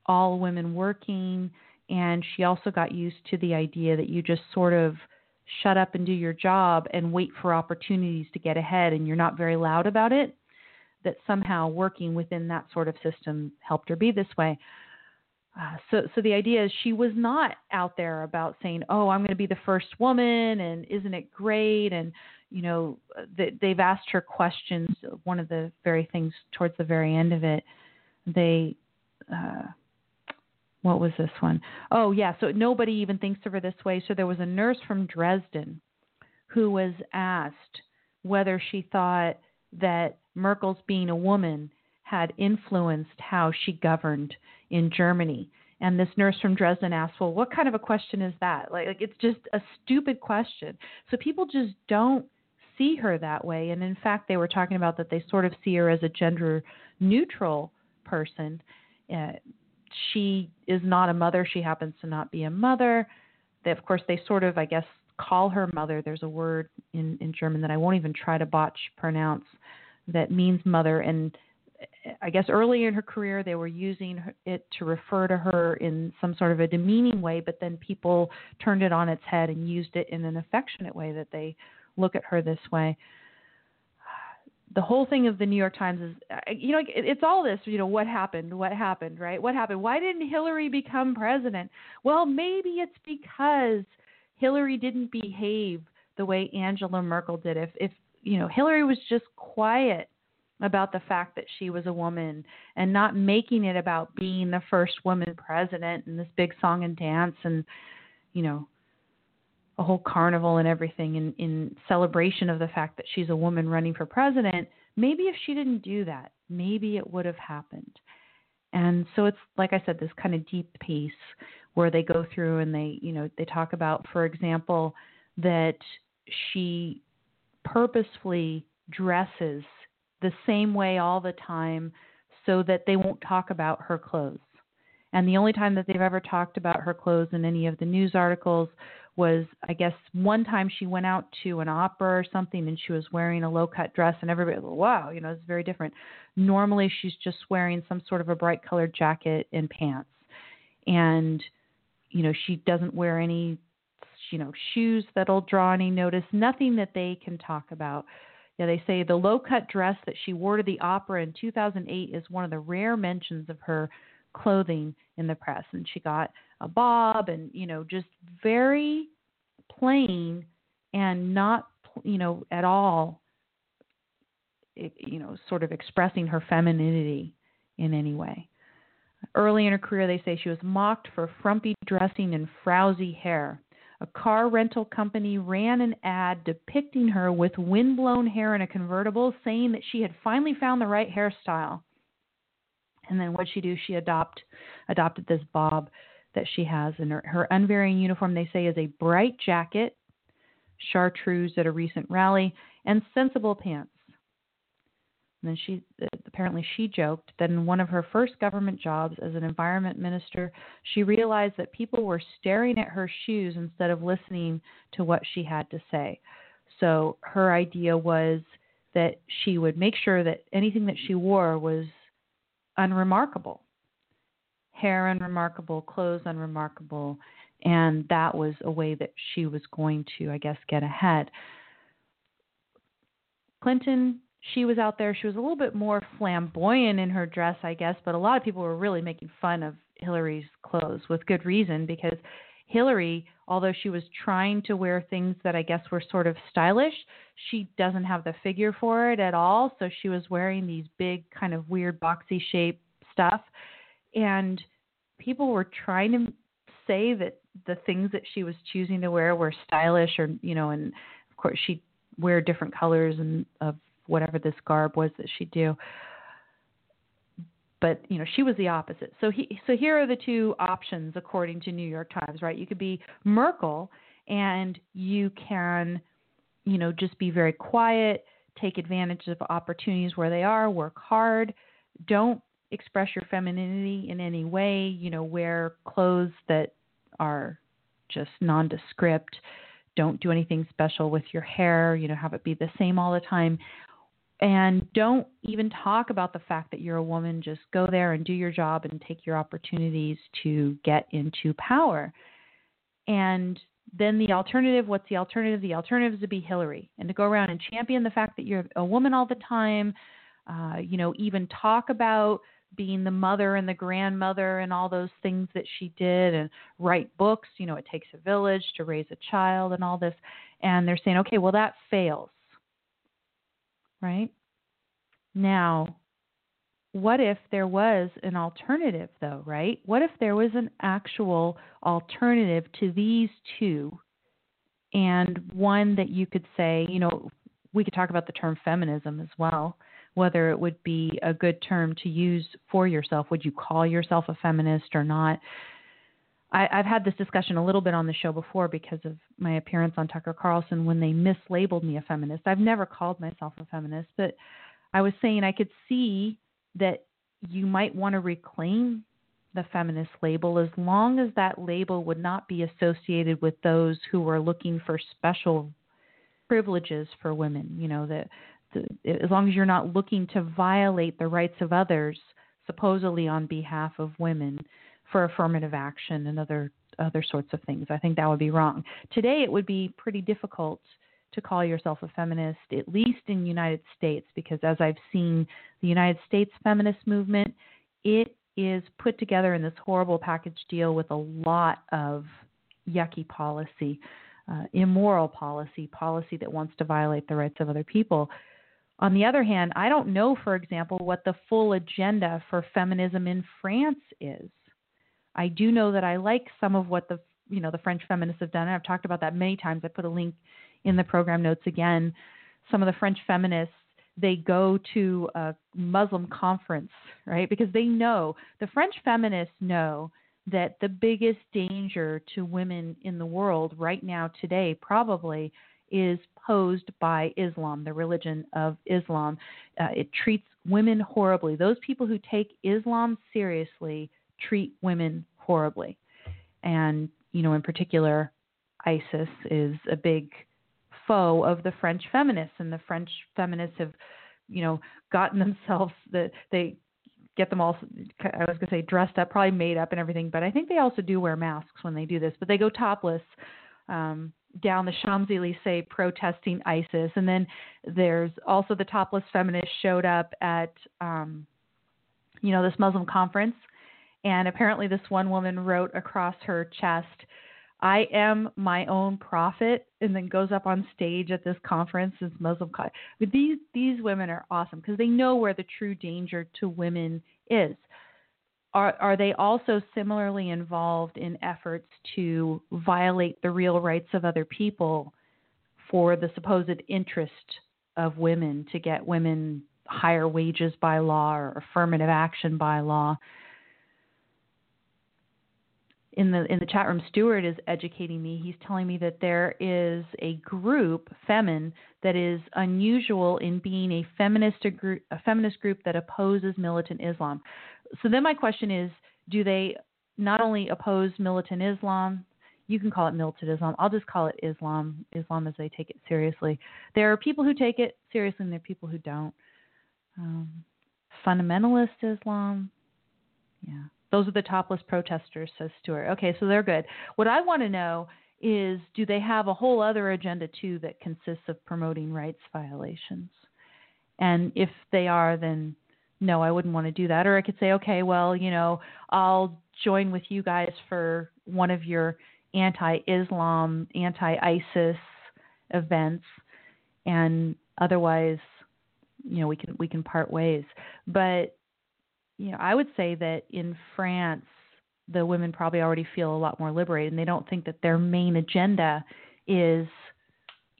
all women working, and she also got used to the idea that you just sort of shut up and do your job and wait for opportunities to get ahead and you're not very loud about it that somehow working within that sort of system helped her be this way. Uh, so so the idea is she was not out there about saying oh i'm going to be the first woman and isn't it great? And you know, they, they've asked her questions. One of the very things towards the very end of it, they, uh, what was this one? Oh, yeah. So nobody even thinks of her this way. So there was a nurse from Dresden who was asked whether she thought that Merkel's being a woman had influenced how she governed in Germany. And this nurse from Dresden asked, "Well, what kind of a question is that? Like, like it's just a stupid question." So people just don't see her that way. And in fact, they were talking about that they sort of see her as a gender neutral person. Uh, she is not a mother. She happens to not be a mother. They, of course, they sort of, I guess, call her mother. There's a word in, in German that I won't even try to botch pronounce that means mother. And I guess early in her career, they were using it to refer to her in some sort of a demeaning way, but then people turned it on its head and used it in an affectionate way that they look at her this way. The whole thing of the New York Times is, uh, you know, it's all this, you know, what happened, what happened, right? What happened? Why didn't Hillary become president? Well, maybe it's because Hillary didn't behave the way Angela Merkel did. If, if you know, Hillary was just quiet about the fact that she was a woman and not making it about being the first woman president and this big song and dance and you know a whole carnival and everything in in celebration of the fact that she's a woman running for president maybe if she didn't do that maybe it would have happened and so it's like i said this kind of deep piece where they go through and they you know they talk about for example that she purposefully dresses the same way all the time so that they won't talk about her clothes. And the only time that they've ever talked about her clothes in any of the news articles was, I guess, one time she went out to an opera or something and she was wearing a low cut dress, and everybody was, wow, you know, it's very different. Normally, she's just wearing some sort of a bright colored jacket and pants. And, you know, she doesn't wear any, you know, shoes that'll draw any notice, nothing that they can talk about. Yeah, they say the low cut dress that she wore to the opera in 2008 is one of the rare mentions of her clothing in the press. And she got a bob and, you know, just very plain and not, you know, at all, you know, sort of expressing her femininity in any way. Early in her career, they say she was mocked for frumpy dressing and frowsy hair a car rental company ran an ad depicting her with windblown hair in a convertible, saying that she had finally found the right hairstyle. And then what she do? She adopt adopted this bob that she has, and her, her unvarying uniform they say is a bright jacket, chartreuse at a recent rally, and sensible pants. And then she uh, apparently she joked that in one of her first government jobs as an environment minister, she realized that people were staring at her shoes instead of listening to what she had to say. So her idea was that she would make sure that anything that she wore was unremarkable. Hair unremarkable, clothes unremarkable, and that was a way that she was going to, I guess, get ahead. Clinton she was out there. She was a little bit more flamboyant in her dress, I guess, but a lot of people were really making fun of Hillary's clothes with good reason because Hillary, although she was trying to wear things that I guess were sort of stylish, she doesn't have the figure for it at all. So she was wearing these big, kind of weird, boxy shape stuff. And people were trying to say that the things that she was choosing to wear were stylish or, you know, and of course she'd wear different colors and of whatever this garb was that she'd do. But you know, she was the opposite. So he, so here are the two options according to New York Times, right? You could be Merkel, and you can, you know, just be very quiet, take advantage of opportunities where they are, work hard, don't express your femininity in any way. You know, wear clothes that are just nondescript. Don't do anything special with your hair. You know, have it be the same all the time and don't even talk about the fact that you're a woman. Just go there and do your job and take your opportunities to get into power. And then the alternative, what's the alternative? The alternative is to be Hillary and to go around and champion the fact that you're a woman all the time. Uh, you know, even talk about being the mother and the grandmother and all those things that she did and write books. You know, it takes a village to raise a child and all this. And they're saying, okay, well, that fails right? Now, what if there was an alternative, though, right? What if there was an actual alternative to these two, and one that you could say, you know, we could talk about the term feminism as well, whether it would be a good term to use for yourself. Would you call yourself a feminist or not? I, have had this discussion a little bit on the show before because of my appearance on Tucker Carlson when they mislabeled me a feminist. I've never called myself a feminist, but I was saying I could see that you might want to reclaim the feminist label as long as that label would not be associated with those who are looking for special privileges for women, you know, that as long as you're not looking to violate the rights of others, supposedly on behalf of women for affirmative action and other other sorts of things. I think that would be wrong. Today, it would be pretty difficult to call yourself a feminist, at least in the United States, because as I've seen the United States feminist movement, it is put together in this horrible package deal with a lot of yucky policy, uh, immoral policy, policy that wants to violate the rights of other people. On the other hand, I don't know, for example, what the full agenda for feminism in France is. I do know that I like some of what the you know the French feminists have done. I've talked about that many times. I put a link in the program notes again. Some of the French feminists they go to a Muslim conference, right? Because they know the French feminists know that the biggest danger to women in the world right now today probably is posed by Islam, the religion of Islam. Uh, it treats women horribly. Those people who take Islam seriously treat women horribly. And, you know, in particular, ISIS is a big foe of the French feminists, and the French feminists have, you know, gotten themselves that they get them all I was going to say dressed up, probably made up and everything, but I think they also do wear masks when they do this, but they go topless um down the Champs-Élysées protesting ISIS. And then there's also the topless feminists showed up at um you know this Muslim conference and apparently, this one woman wrote across her chest, I am my own prophet, and then goes up on stage at this conference, this Muslim. These these women are awesome because they know where the true danger to women is. Are are they also similarly involved in efforts to violate the real rights of other people for the supposed interest of women to get women higher wages by law or affirmative action by law? in the in the chat room Stuart is educating me. He's telling me that there is a group, Femen, that is unusual in being a feminist a, group, a feminist group that opposes militant Islam. So then my question is, do they not only oppose militant Islam, you can call it militant Islam. I'll just call it Islam, Islam as they take it seriously. There are people who take it seriously and there are people who don't. Um, fundamentalist Islam, yeah. Those are the topless protesters, says Stuart. Okay, so they're good. What I want to know is do they have a whole other agenda too that consists of promoting rights violations? And if they are, then no, I wouldn't want to do that. Or I could say, okay, well, you know, I'll join with you guys for one of your anti Islam, anti ISIS events. And otherwise, you know, we can we can part ways. But you know, I would say that in France, the women probably already feel a lot more liberated, and they don't think that their main agenda is,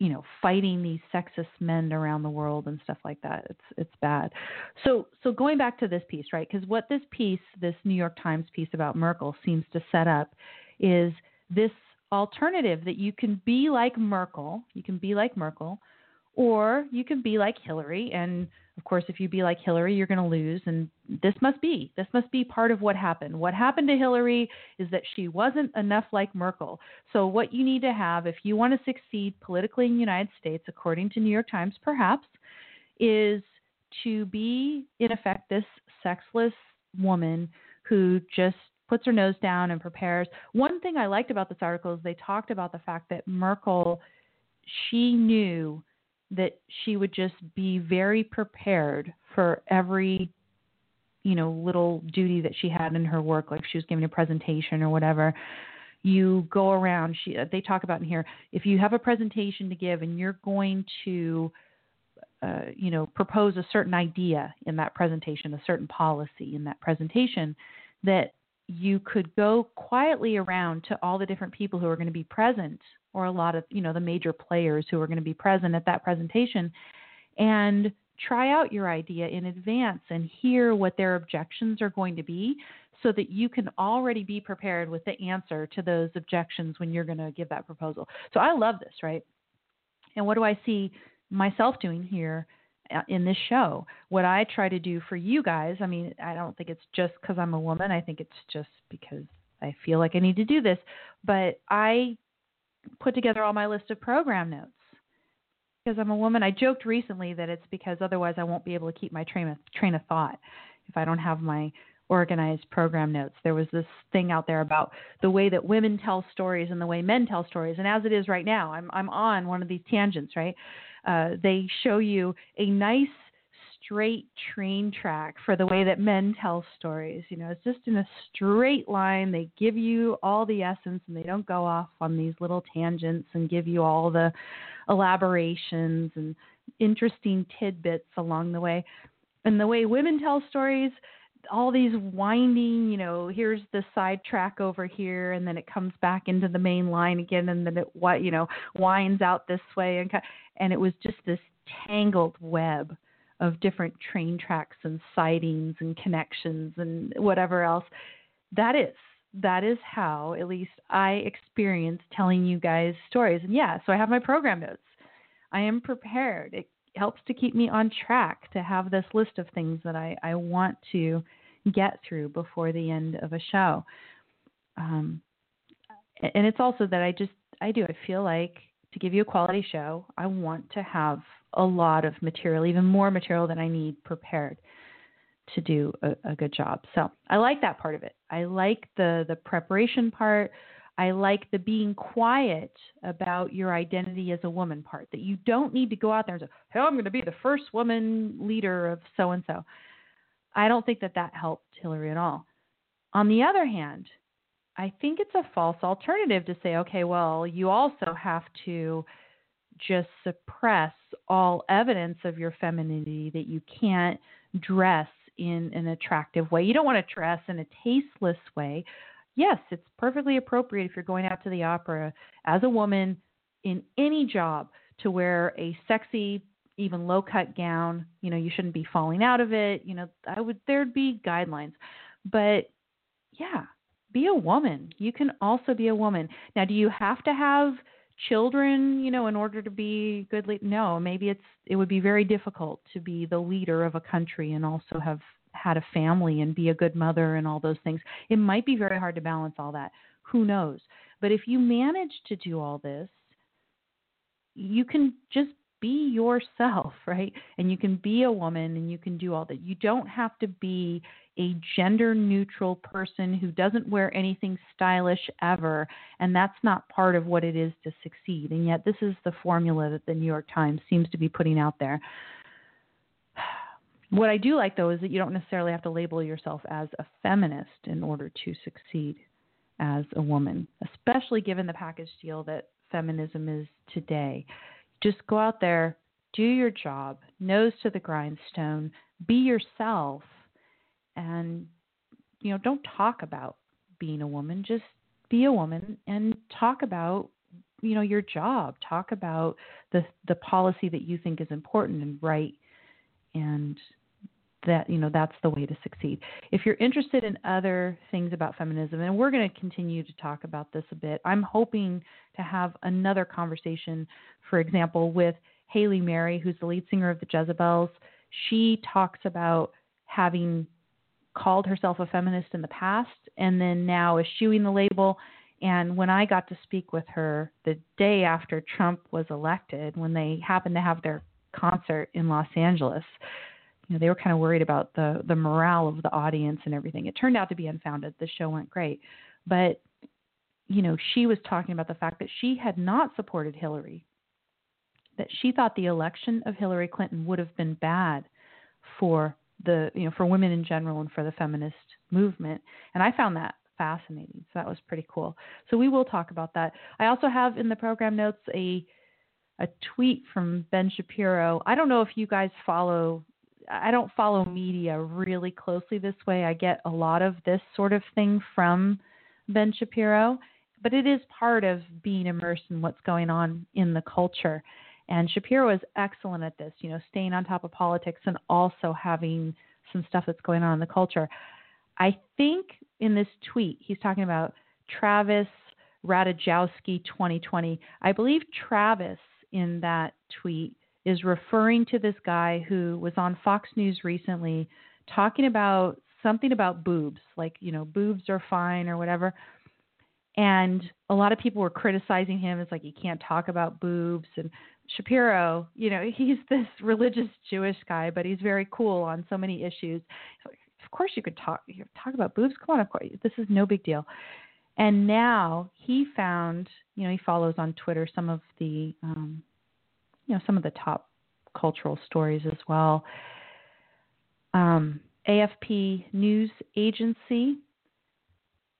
you know, fighting these sexist men around the world and stuff like that. It's it's bad. So so going back to this piece, right? Because what this piece, this New York Times piece about Merkel, seems to set up is this alternative that you can be like Merkel, you can be like Merkel, or you can be like Hillary and of course, if you be like Hillary, you're going to lose. And this must be. This must be part of what happened. What happened to Hillary is that she wasn't enough like Merkel. So, what you need to have if you want to succeed politically in the United States, according to New York Times, perhaps, is to be, in effect, this sexless woman who just puts her nose down and prepares. One thing I liked about this article is they talked about the fact that Merkel, she knew that she would just be very prepared for every you know little duty that she had in her work like she was giving a presentation or whatever. You go around she they talk about in here if you have a presentation to give and you're going to uh, you know propose a certain idea in that presentation a certain policy in that presentation that you could go quietly around to all the different people who are going to be present or a lot of you know the major players who are going to be present at that presentation and try out your idea in advance and hear what their objections are going to be so that you can already be prepared with the answer to those objections when you're going to give that proposal. So I love this, right? And what do I see myself doing here uh, in this show? What I try to do for you guys, I mean, I don't think it's just because I'm a woman, I think it's just because I feel like I need to do this, but I put together all my list of program notes. because I'm a woman. I joked recently that it's because otherwise I won't be able to keep my train of train of thought if I don't have my organized program notes. There was this thing out there about the way that women tell stories and the way men tell stories. And as it is right now, I'm I'm on one of these tangents, right? Uh, they show you a nice straight train track for the way that men tell stories. You know, it's just in a straight line. They give you all the essence and they don't go off on these little tangents and give you all the elaborations and interesting tidbits along the way. And the way women tell stories, all these winding, you know, here's the sidetrack over here, and then it comes back into the main line again, and then it what you know winds out this way, and and it was just this tangled web of different train tracks and sidings and connections and whatever else. That is that is how at least I experience telling you guys stories. And yeah, so I have my program notes. I am prepared. It helps to keep me on track to have this list of things that I, I want to get through before the end of a show. Um, and it's also that I just, I do, I feel like to give you a quality show, I want to have a lot of material, even more material than I need prepared to do a, a good job. So I like that part of it. I like the the preparation part. I like the being quiet about your identity as a woman part, that you don't need to go out there and say, hey, I'm going to be the first woman leader of so and so. I don't think that that helped Hillary at all. On the other hand, I think it's a false alternative to say, okay, well, you also have to just suppress all evidence of your femininity, that you can't dress in an attractive way. You don't want to dress in a tasteless way yes, it's perfectly appropriate if you're going out to the opera as a woman in any job to wear a sexy, even low cut gown. You know, you shouldn't be falling out of it. You know, I would there'd be guidelines. But yeah, be a woman. You can also be a woman. Now, do you have to have children, you know, in order to be good lead? No, maybe it's it would be very difficult to be the leader of a country and also have had a family and be a good mother and all those things. It might be very hard to balance all that. Who knows? But if you manage to do all this, you can just be yourself, right? And you can be a woman and you can do all that. You don't have to be a gender neutral person who doesn't wear anything stylish ever. And that's not part of what it is to succeed. And yet, this is the formula that the New York Times seems to be putting out there. What I do like though is that you don't necessarily have to label yourself as a feminist in order to succeed as a woman, especially given the package deal that feminism is today. Just go out there, do your job, nose to the grindstone, be yourself, and you know, don't talk about being a woman. Just be a woman and talk about you know your job. Talk about the the policy that you think is important and right, and that you know that's the way to succeed. If you're interested in other things about feminism, and we're going to continue to talk about this a bit, I'm hoping to have another conversation, for example, with Hayley Mary, who's the lead singer of the Jezabels. She talks about having called herself a feminist in the past and then now eschewing the label. And when I got to speak with her the day after Trump was elected, when they happened to have their concert in Los Angeles, you know, they were kind of worried about the the morale of the audience and everything. It turned out to be unfounded. The show went great, but you know, she was talking about the fact that she had not supported Hillary, that she thought the election of Hillary Clinton would have been bad for the you know for women in general and for the feminist movement, and I found that fascinating. So that was pretty cool. So we will talk about that. I also have in the program notes a a tweet from Ben Shapiro. I don't know if you guys follow I don't follow media really closely this way. I get a lot of this sort of thing from Ben Shapiro, but it is part of being immersed in what's going on in the culture. And Shapiro is excellent at this, you know, staying on top of politics and also having some stuff that's going on in the culture. I think in this tweet, he's talking about Travis Radajowski 2020. I believe Travis in that tweet is referring to this guy who was on Fox News recently talking about something about boobs, like, you know, boobs are fine or whatever. And a lot of people were criticizing him. It's like he can't talk about boobs and Shapiro, you know, he's this religious Jewish guy, but he's very cool on so many issues. Of course, you could talk you talk about boobs. Come on, of course, this is no big deal. And now he found, you know, he follows on Twitter some of the, um, you know, some of the top cultural stories as well. Um, AFP News Agency.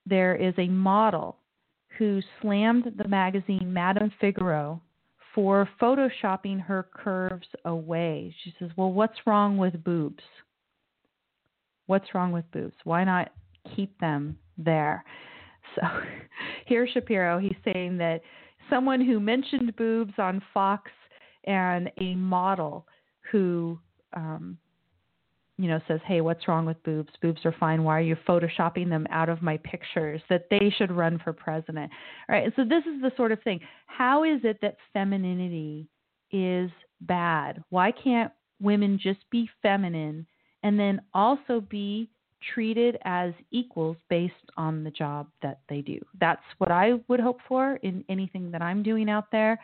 There is a model who slammed the magazine Madame Figaro for photoshopping her curves away. She says, Well, what's wrong with boobs? What's wrong with boobs? Why not keep them there? So here's Shapiro. He's saying that someone who mentioned boobs on Fox and a model who um, you know, says, "Hey, what's wrong with boobs? Boobs are fine. Why are you photoshopping them out of my pictures?" That they should run for president. All right. So this is the sort of thing. How is it that femininity is bad? Why can't women just be feminine and then also be treated as equals based on the job that they do? That's what I would hope for in anything that I'm doing out there.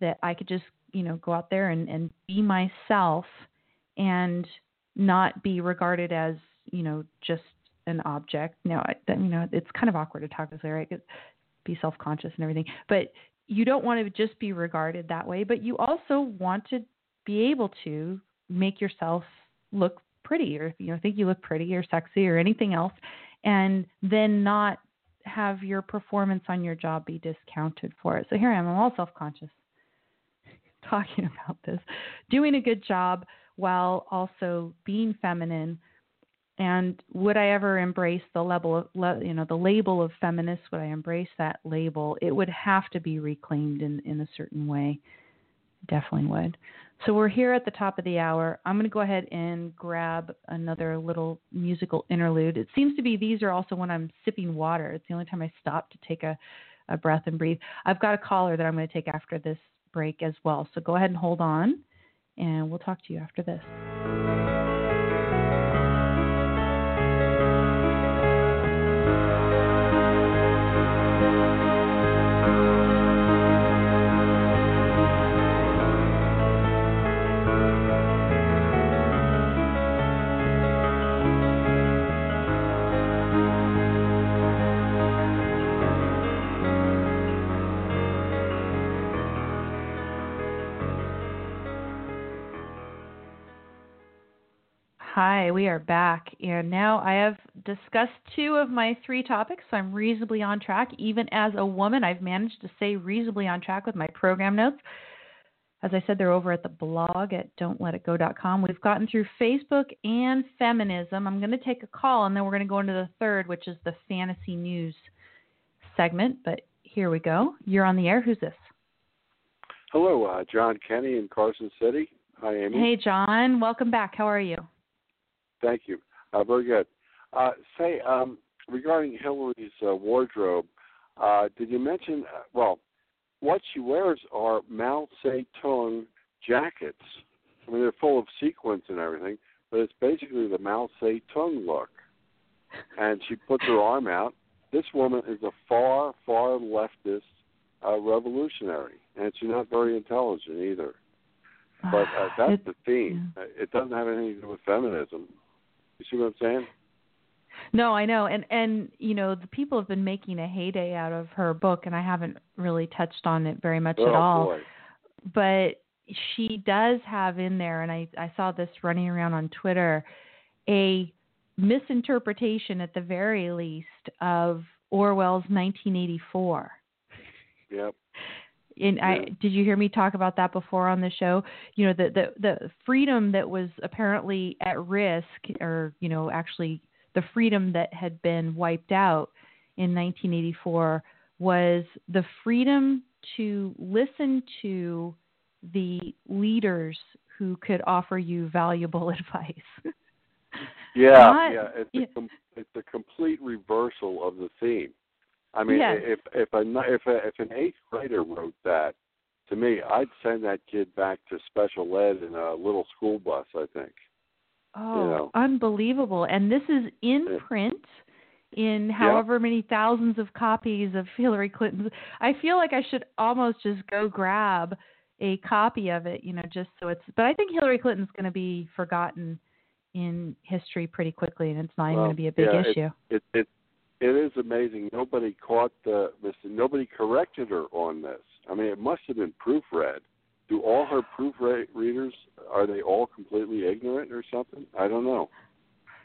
That I could just, you know, go out there and, and be myself and not be regarded as you know just an object. Now, you know, it's kind of awkward to talk this way, right? Be self-conscious and everything, but you don't want to just be regarded that way. But you also want to be able to make yourself look pretty, or you know, think you look pretty or sexy or anything else, and then not have your performance on your job be discounted for it. So here I am, I'm all self-conscious talking about this, doing a good job while also being feminine. And would I ever embrace the level of you know the label of feminist? Would I embrace that label? It would have to be reclaimed in in a certain way. Definitely would. So we're here at the top of the hour. I'm going to go ahead and grab another little musical interlude. It seems to be these are also when I'm sipping water. It's the only time I stop to take a a breath and breathe. I've got a caller that I'm going to take after this break as well. So go ahead and hold on and we'll talk to you after this. Are back, and now I have discussed two of my three topics, so I'm reasonably on track. Even as a woman, I've managed to stay reasonably on track with my program notes. As I said, they're over at the blog at don'tletitgo.com. We've gotten through Facebook and feminism. I'm going to take a call, and then we're going to go into the third, which is the fantasy news segment. But here we go. You're on the air. Who's this? Hello, uh, John Kenny in Carson City. Hi, Amy. Hey, John. Welcome back. How are you? Thank you. Uh, very good. Uh, say, um, regarding Hillary's uh, wardrobe, uh, did you mention, uh, well, what she wears are Mao Zedong jackets. I mean, they're full of sequins and everything, but it's basically the Mao Zedong look. And she puts her arm out. This woman is a far, far leftist uh, revolutionary, and she's not very intelligent either. But uh, that's the theme. Yeah. It doesn't have anything to do with feminism. You see what I'm saying? No, I know, and and you know the people have been making a heyday out of her book, and I haven't really touched on it very much oh, at all. Boy. But she does have in there, and I I saw this running around on Twitter, a misinterpretation at the very least of Orwell's 1984. Yep. And I did you hear me talk about that before on the show? You know, the the the freedom that was apparently at risk, or you know, actually the freedom that had been wiped out in 1984 was the freedom to listen to the leaders who could offer you valuable advice. yeah, Not, yeah, it's a com- it's a complete reversal of the theme. I mean, yes. if if a if a, if an eighth grader wrote that to me, I'd send that kid back to special ed in a little school bus. I think. Oh, you know. unbelievable! And this is in yeah. print in however many thousands of copies of Hillary Clinton's. I feel like I should almost just go grab a copy of it, you know, just so it's. But I think Hillary Clinton's going to be forgotten in history pretty quickly, and it's not even going to be a big yeah, issue. It it it is amazing. Nobody caught the nobody corrected her on this. I mean, it must have been proofread. Do all her proofreaders are they all completely ignorant or something? I don't know.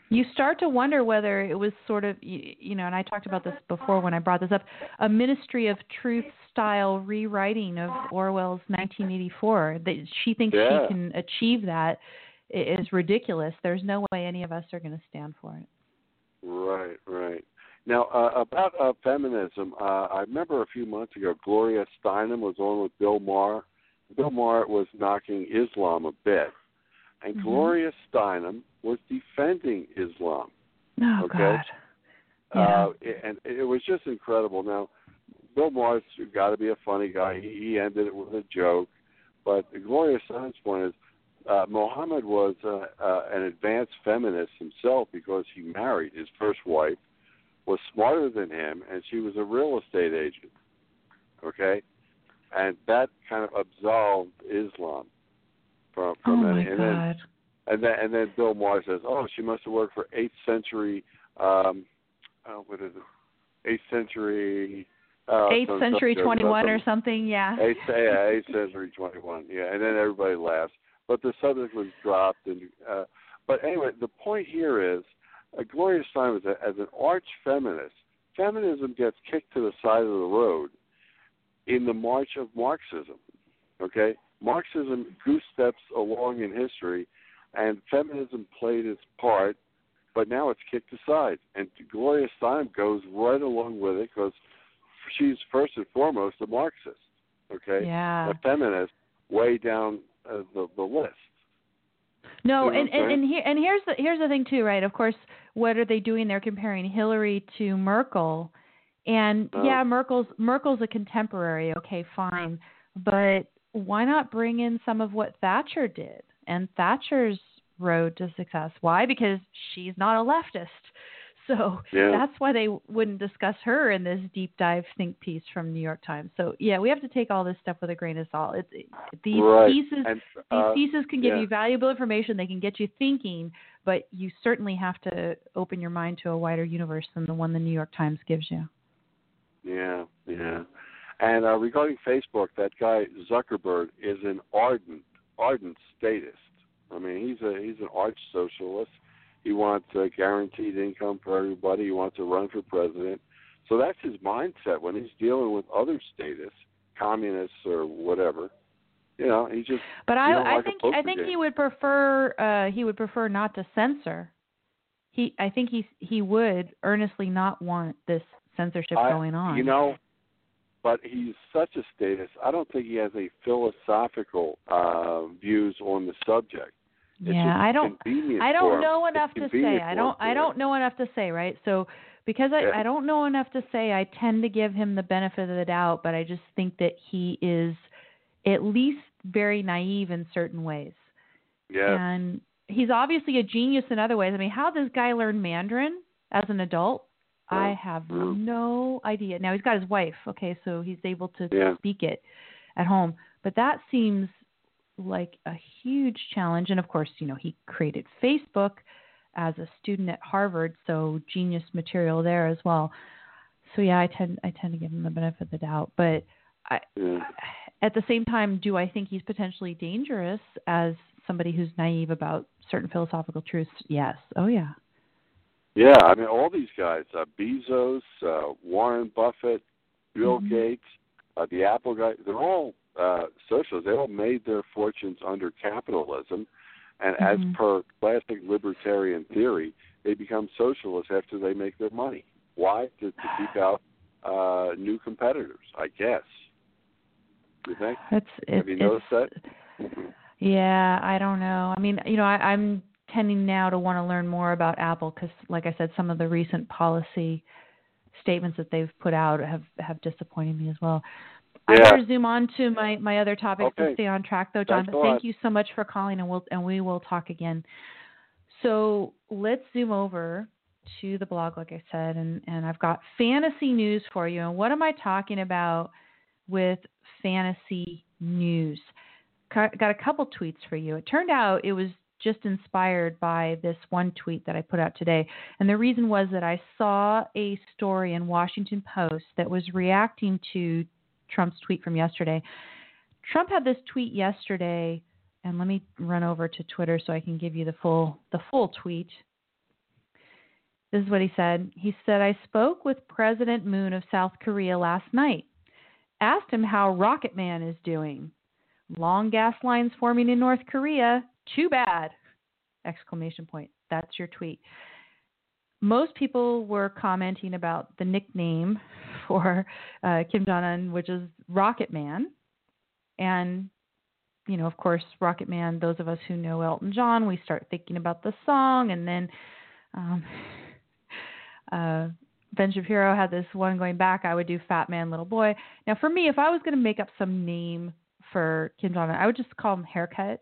you start to wonder whether it was sort of you, you know and i talked about this before when i brought this up a ministry of truth style rewriting of orwell's 1984 that she thinks Yeah. she can achieve that is ridiculous there's no way any of us are going to stand for it Right, right. Now uh, about uh, feminism, uh, I remember a few months ago, Gloria Steinem was on with Bill Maher. Bill Maher was knocking Islam a bit, and Mhm. Gloria Steinem was defending Islam. oh Okay. god Uh, and it was just incredible. Now, Bill Maher's got to be a funny guy. He, he ended it with a joke, but Gloria Steinem's point is uh, Mohammed was uh, uh, an advanced feminist himself because he married his first wife, was smarter than him, and she was a real estate agent. Okay, and that kind of absolved Islam from oh from my any. And then god and then and then Bill Maher says, "Oh, she must have worked for eighth century. Um, oh, what is it? Eighth century. Uh, eighth century some- 21 or something yeah Eighth, yeah, eighth century twenty one. Yeah, and then everybody laughs. But the subject was dropped, and uh, but anyway, the point here is, uh, Gloria Steinem as, a, as an arch feminist, feminism gets kicked to the side of the road in the march of Marxism. Okay, Marxism goose steps along in history, and feminism played its part, but now it's kicked aside. And Gloria Steinem goes right along with it because she's first and foremost a Marxist. Okay, yeah a feminist way down uh, the the list. No, and, and and here and here's the here's the thing too, right? Of course, what are they doing? They're comparing Hillary to Merkel, and Oh. yeah, Merkel's Merkel's a contemporary. Okay, fine, but why not bring in some of what Thatcher did and Thatcher's road to success? Why? Because she's not a leftist. So Yeah. that's why they wouldn't discuss her in this deep dive think piece from New York Times. So yeah, we have to take all this stuff with a grain of salt. It's it, these right. pieces and, these uh, pieces can give yeah. you valuable information. They can get you thinking, but you certainly have to open your mind to a wider universe than the one the New York Times gives you. Yeah, yeah. And uh, regarding Facebook, that guy Zuckerberg is an ardent, ardent statist. I mean, he's a he's an arch socialist. He wants a guaranteed income for everybody. He wants to run for president. So that's his mindset when he's dealing with other statists, communists or whatever. You know, he just But I, I like think I think he would prefer uh, he would prefer not to censor. He I think he he would earnestly not want this censorship I- going on. You know, but he's such a statist. I don't think he has a philosophical uh, views on the subject. Yeah, I don't I don't know enough to say. I don't I don't know enough to say, right? So because I, Yeah. I don't know enough to say, I tend to give him the benefit of the doubt, but I just think that he is at least very naive in certain ways. Yeah, And he's obviously a genius in other ways. I mean, how this guy learn Mandarin as an adult, I Oh, have oh. no idea. Now he's got his wife, okay, so he's able to Yeah. speak it at home. But that seems like a huge challenge. And of course, you know, he created Facebook as a student at Harvard, so genius material there as well. So yeah, I tend I tend to give him the benefit of the doubt. But I, at the same time, do I think he's potentially dangerous as somebody who's naive about certain philosophical truths? Yes. Oh yeah. Yeah, I mean, all these guys, uh, Bezos, uh, Warren Buffett, Bill Mhm. Gates, uh, the Apple guy, they're all uh, socialists. They all made their fortunes under capitalism. And Mhm. as per classic libertarian theory, they become socialists after they make their money. Why? To, to keep out uh, new competitors, I guess. You think? That's it, Have you noticed that? Yeah, I don't know. I mean, you know, I, I'm tending now to want to learn more about Apple because, like I said, some of the recent policy statements that they've put out have have disappointed me as well. I Yeah. better zoom on to my my other topics Okay. to stay on track, though, John. Thanks But thank you so much for calling, and we'll and we will talk again. So let's zoom over to the blog, like I said, and, and I've got fantasy news for you. And what am I talking about with fantasy news? Got a couple tweets for you. It turned out it was just inspired by this one tweet that I put out today. And the reason was that I saw a story in Washington Post that was reacting to Trump's tweet from yesterday. Trump had this tweet yesterday, and let me run over to Twitter so I can give you the full the full tweet. This is what he said. He said, I spoke with President Moon of South Korea last night. Asked him how Rocket Man is doing. Long gas lines forming in North Korea. Too bad! Exclamation point. That's your tweet. Most people were commenting about the nickname for uh, Kim Jong Un, which is Rocket Man. And, you know, of course, Rocket Man, those of us who know Elton John, we start thinking about the song. And then um, uh, Ben Shapiro had this one going back, I would do Fat Man, Little Boy. Now, for me, if I was going to make up some name for Kim Jong Un, I would just call him Haircut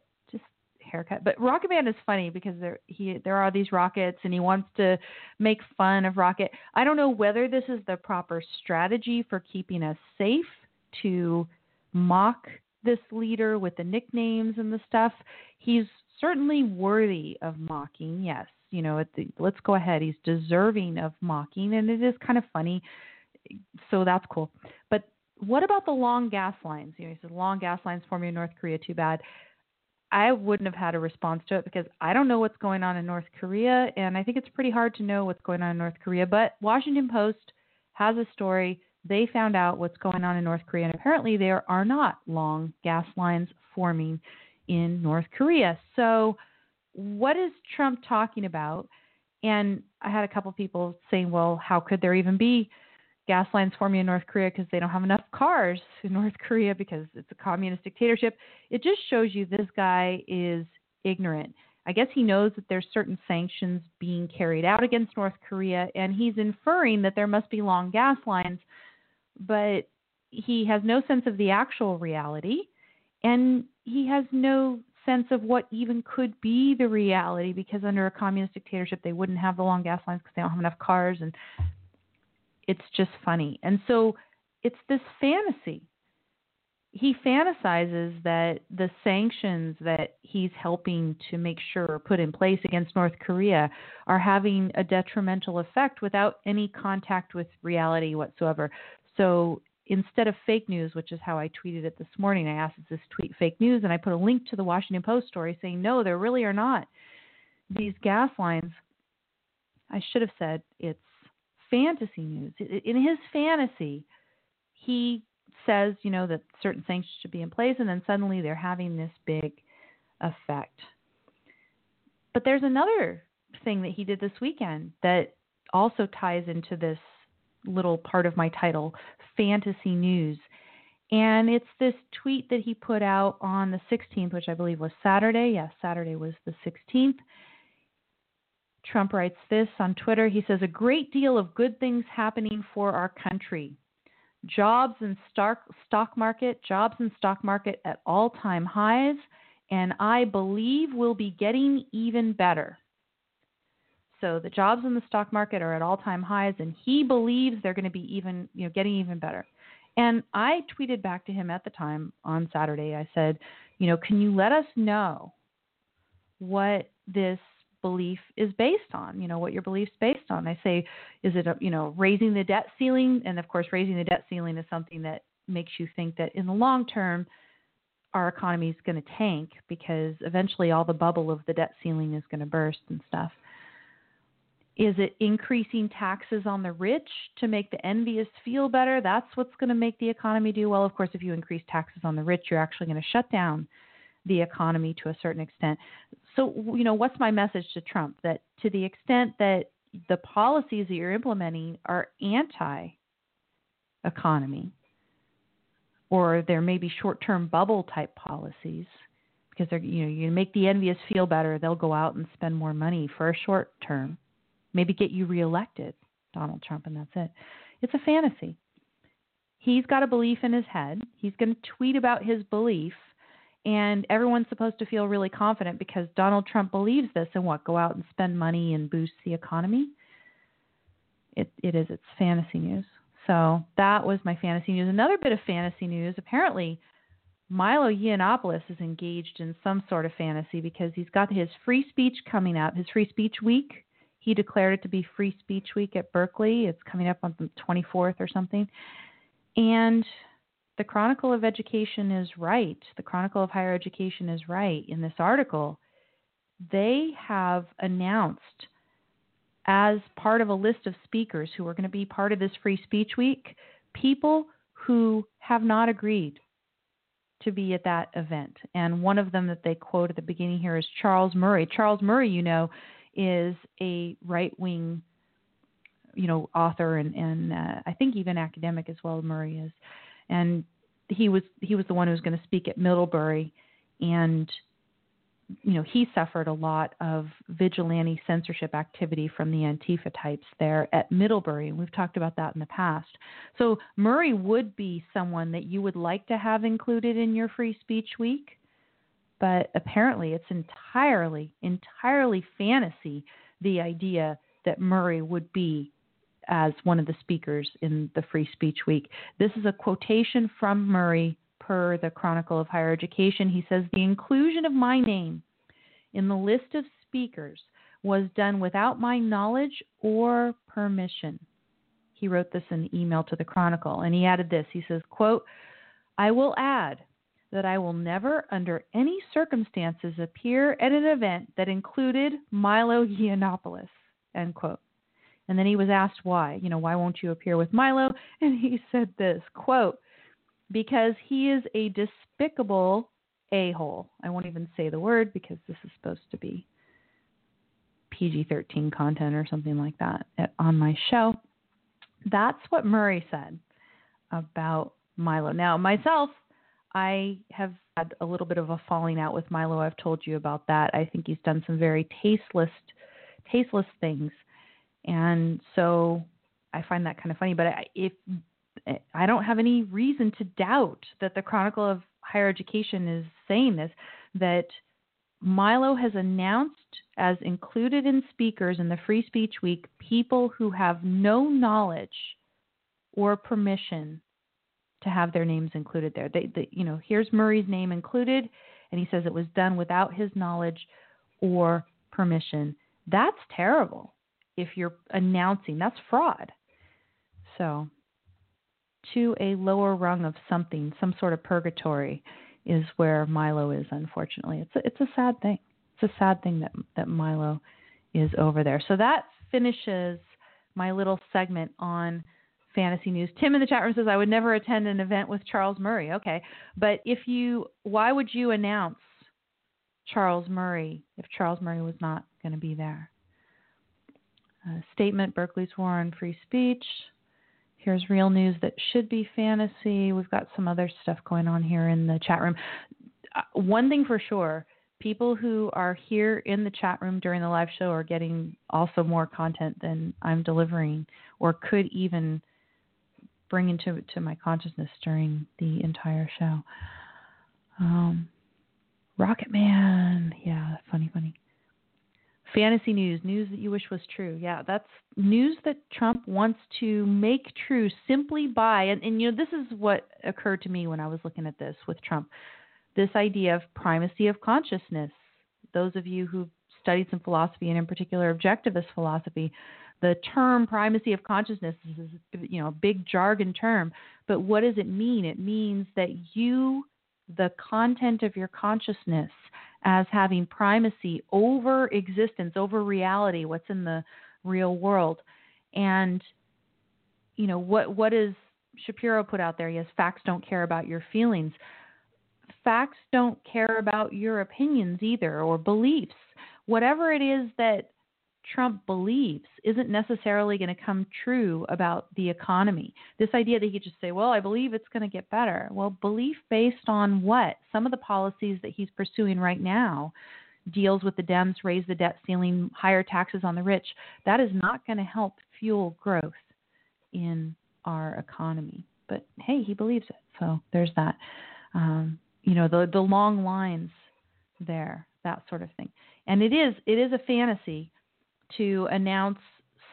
haircut. But Rocket Man is funny because there he there are these rockets and he wants to make fun of Rocket. I don't know whether this is the proper strategy for keeping us safe to mock this leader with the nicknames and the stuff. He's certainly worthy of mocking. Yes, you know, the, let's go ahead. He's deserving of mocking and it is kind of funny. So that's cool. But what about the long gas lines? You know, he says long gas lines forming in North Korea. Too bad. I wouldn't have had a response to it because I don't know what's going on in North Korea, and I think it's pretty hard to know what's going on in North Korea. But Washington Post has a story. They found out what's going on in North Korea, and apparently there are not long gas lines forming in North Korea. So, what is Trump talking about? And I had a couple people saying, well, how could there even be gas lines forming in North Korea because they don't have enough cars in North Korea because it's a communist dictatorship. It just shows you this guy is ignorant. I guess he knows that there's certain sanctions being carried out against North Korea, and he's inferring that there must be long gas lines, but he has no sense of the actual reality, and he has no sense of what even could be the reality because under a communist dictatorship they wouldn't have the long gas lines because they don't have enough cars and it's just funny. And so it's this fantasy. He fantasizes that the sanctions that he's helping to make sure or put in place against North Korea are having a detrimental effect without any contact with reality whatsoever. So instead of fake news, which is how I tweeted it this morning, I asked, is this tweet fake news? And I put a link to the Washington Post story saying, no, there really are not. These gas lines, I should have said it's fantasy news. In his fantasy, he says, you know, that certain sanctions should be in place, and then suddenly they're having this big effect. But there's another thing that he did this weekend that also ties into this little part of my title, fantasy news. And it's this tweet that he put out on the 16th, which I believe was Saturday. Yes, Saturday was the 16th. Trump writes this on Twitter. He says, A great deal of good things happening for our country. Jobs and stock, market, jobs and stock market at all time highs, and I believe we'll be getting even better. So the jobs in the stock market are at all time highs, and he believes they're going to be even, you know, getting even better. And I tweeted back to him at the time on Saturday. I said, you know, can you let us know what this belief is based on you know what your beliefs based on. I say is it a, you know raising the debt ceiling? And of course raising the debt ceiling is something that makes you think that in the long term our economy is going to tank because eventually all the bubble of the debt ceiling is going to burst and stuff. Is it increasing taxes on the rich to make the envious feel better? That's what's going to make the economy do well. Of course if you increase taxes on the rich you're actually going to shut down the economy to a certain extent. So, you know, what's my message to Trump? That to the extent that the policies that you're implementing are anti economy, or there may be short term bubble type policies because they're, you know, you make the envious feel better, they'll go out and spend more money for a short term, maybe get you reelected, Donald Trump, and that's it. It's a fantasy. He's got a belief in his head. He's going to tweet about his belief and everyone's supposed to feel really confident because Donald Trump believes this and what go out and spend money and boost the economy. it, it is. It's fantasy news. So that was my fantasy news. Another bit of fantasy news. Apparently, Milo Yiannopoulos is engaged in some sort of fantasy because he's got his free speech coming up, his free speech week. He declared it to be Free Speech Week at Berkeley. It's coming up on the 24th or something. And the Chronicle of Education is right. The Chronicle of Higher Education is right in this article. They have announced, as part of a list of speakers who are going to be part of this Free Speech Week, people who have not agreed to be at that event. And one of them that they quote at the beginning here is Charles Murray. Charles Murray, you know, is a right wing you know author and and uh, I think even academic as well Murray is and he was he was the one who was going to speak at Middlebury, and you know he suffered a lot of vigilante censorship activity from the Antifa types there at Middlebury, we've talked about that in the past. So Murray would be someone that you would like to have included in your Free Speech Week, but apparently it's entirely entirely fantasy the idea that Murray would be as one of the speakers in the Free Speech Week. This is a quotation from Murray per the Chronicle of Higher Education. He says, The inclusion of my name in the list of speakers was done without my knowledge or permission. He wrote this in email to the Chronicle, and he added this. He says, quote, I will add that I will never, under any circumstances, appear at an event that included Milo Yiannopoulos, end quote. And then he was asked why, you know, why won't you appear with Milo? And he said this quote, because he is a despicable a hole. I won't even say the word because this is supposed to be PG 13 content or something like that eh, on my show. That's what Murray said about Milo. Now, myself, I have had a little bit of a falling out with Milo. I've told you about that. I think he's done some very tasteless, tasteless things and so I find that kind of funny. But if I don't have any reason to doubt that the Chronicle of Higher Education is saying this, that Milo has announced as included in speakers in the Free Speech Week people who have no knowledge or permission to have their names included there. They, they, you know, here's Murray's name included, and he says it was done without his knowledge or permission. That's terrible if you're announcing. That's fraud. So, to a lower rung of something, some sort of purgatory, is where Milo is. Unfortunately, it's a, it's a sad thing. It's a sad thing that that Milo is over there. So that finishes my little segment on fantasy news. Tim in the chat room says I would never attend an event with Charles Murray. Okay, but if you, why would you announce Charles Murray if Charles Murray was not going to be there? Statement Berkeley's War on Free Speech. Here's real news that should be fantasy. We've got some other stuff going on here in the chat room. Uh, one thing for sure people who are here in the chat room during the live show are getting also more content than I'm delivering or could even bring into to my consciousness during the entire show. Um, Rocket Man, yeah, funny, funny. Fantasy news, news that you wish was true. Yeah, that's news that Trump wants to make true simply by, and, and you know, this is what occurred to me when I was looking at this with Trump this idea of primacy of consciousness. Those of you who've studied some philosophy, and in particular objectivist philosophy, the term primacy of consciousness is you know a big jargon term but what does it mean it means that you the content of your consciousness as having primacy over existence, over reality, what's in the real world. And you know, what what is Shapiro put out there? Yes, facts don't care about your feelings. Facts don't care about your opinions either or beliefs. Whatever it is that Trump believes isn't necessarily going to come true about the economy. This idea that he just say, well, I believe it's going to get better. Well, belief based on what? Some of the policies that he's pursuing right now deals with the Dems, raise the debt ceiling, higher taxes on the rich. That is not going to help fuel growth in our economy. But hey, he believes it. So there's that. Um, you know, the the long lines there, that sort of thing. And it is it is a fantasy to announce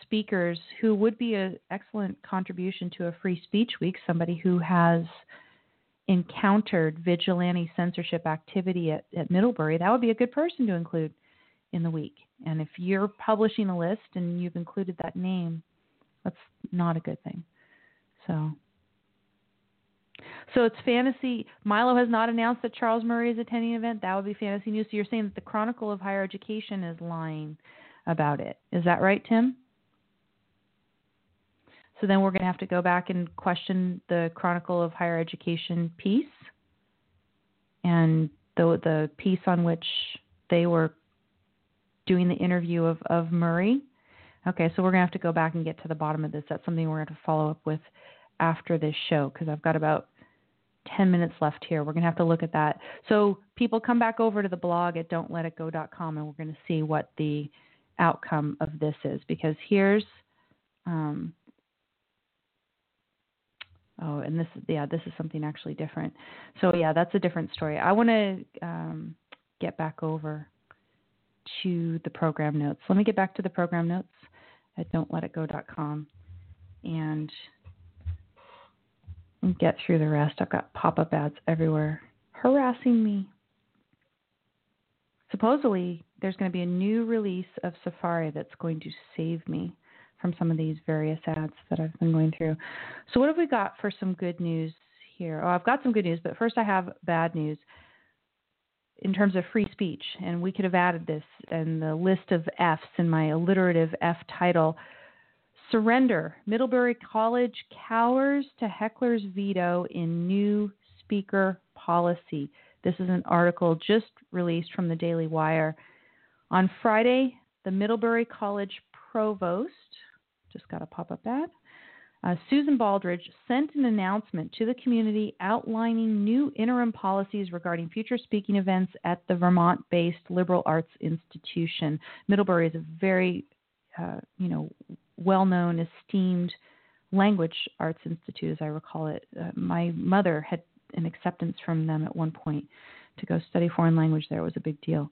speakers who would be an excellent contribution to a free speech week, somebody who has encountered vigilante censorship activity at, at Middlebury, that would be a good person to include in the week. And if you're publishing a list and you've included that name, that's not a good thing. So so it's fantasy. Milo has not announced that Charles Murray is attending an event. That would be fantasy news. So you're saying that the Chronicle of Higher Education is lying about it. Is that right, Tim? So then we're going to have to go back and question the Chronicle of Higher Education piece and the the piece on which they were doing the interview of, of Murray. Okay, so we're going to have to go back and get to the bottom of this. That's something we're going to follow up with after this show because I've got about 10 minutes left here. We're going to have to look at that. So people come back over to the blog at don'tletitgo.com and we're going to see what the outcome of this is because here's um, oh and this yeah this is something actually different. So yeah that's a different story. I want to um, get back over to the program notes. Let me get back to the program notes at don'tletitgo.com and get through the rest. I've got pop-up ads everywhere harassing me. Supposedly there's going to be a new release of Safari that's going to save me from some of these various ads that I've been going through. So, what have we got for some good news here? Oh, I've got some good news, but first I have bad news in terms of free speech. And we could have added this in the list of F's in my alliterative F title. Surrender. Middlebury College cowers to heckler's veto in new speaker policy. This is an article just released from the Daily Wire. On Friday, the Middlebury College provost, just got a pop up ad, uh, Susan Baldridge sent an announcement to the community outlining new interim policies regarding future speaking events at the Vermont based liberal arts institution. Middlebury is a very, uh, you know, well known, esteemed language arts institute, as I recall it. Uh, my mother had an acceptance from them at one point to go study foreign language there. Was a big deal.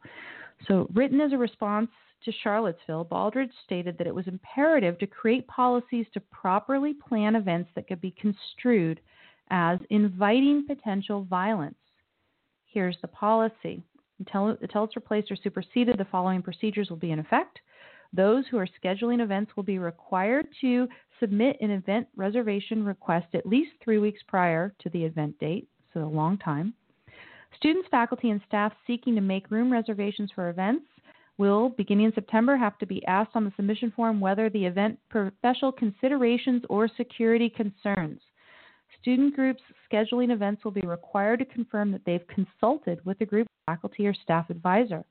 So, written as a response to Charlottesville, Baldridge stated that it was imperative to create policies to properly plan events that could be construed as inviting potential violence. Here's the policy. Until, it's replaced or superseded, the following procedures will be in effect. Those who are scheduling events will be required to submit an event reservation request at least three weeks prior to the event date, so a long time. Students, faculty, and staff seeking to make room reservations for events will, beginning in September, have to be asked on the submission form whether the event special considerations or security concerns. Student groups scheduling events will be required to confirm that they've consulted with the group faculty or staff advisor.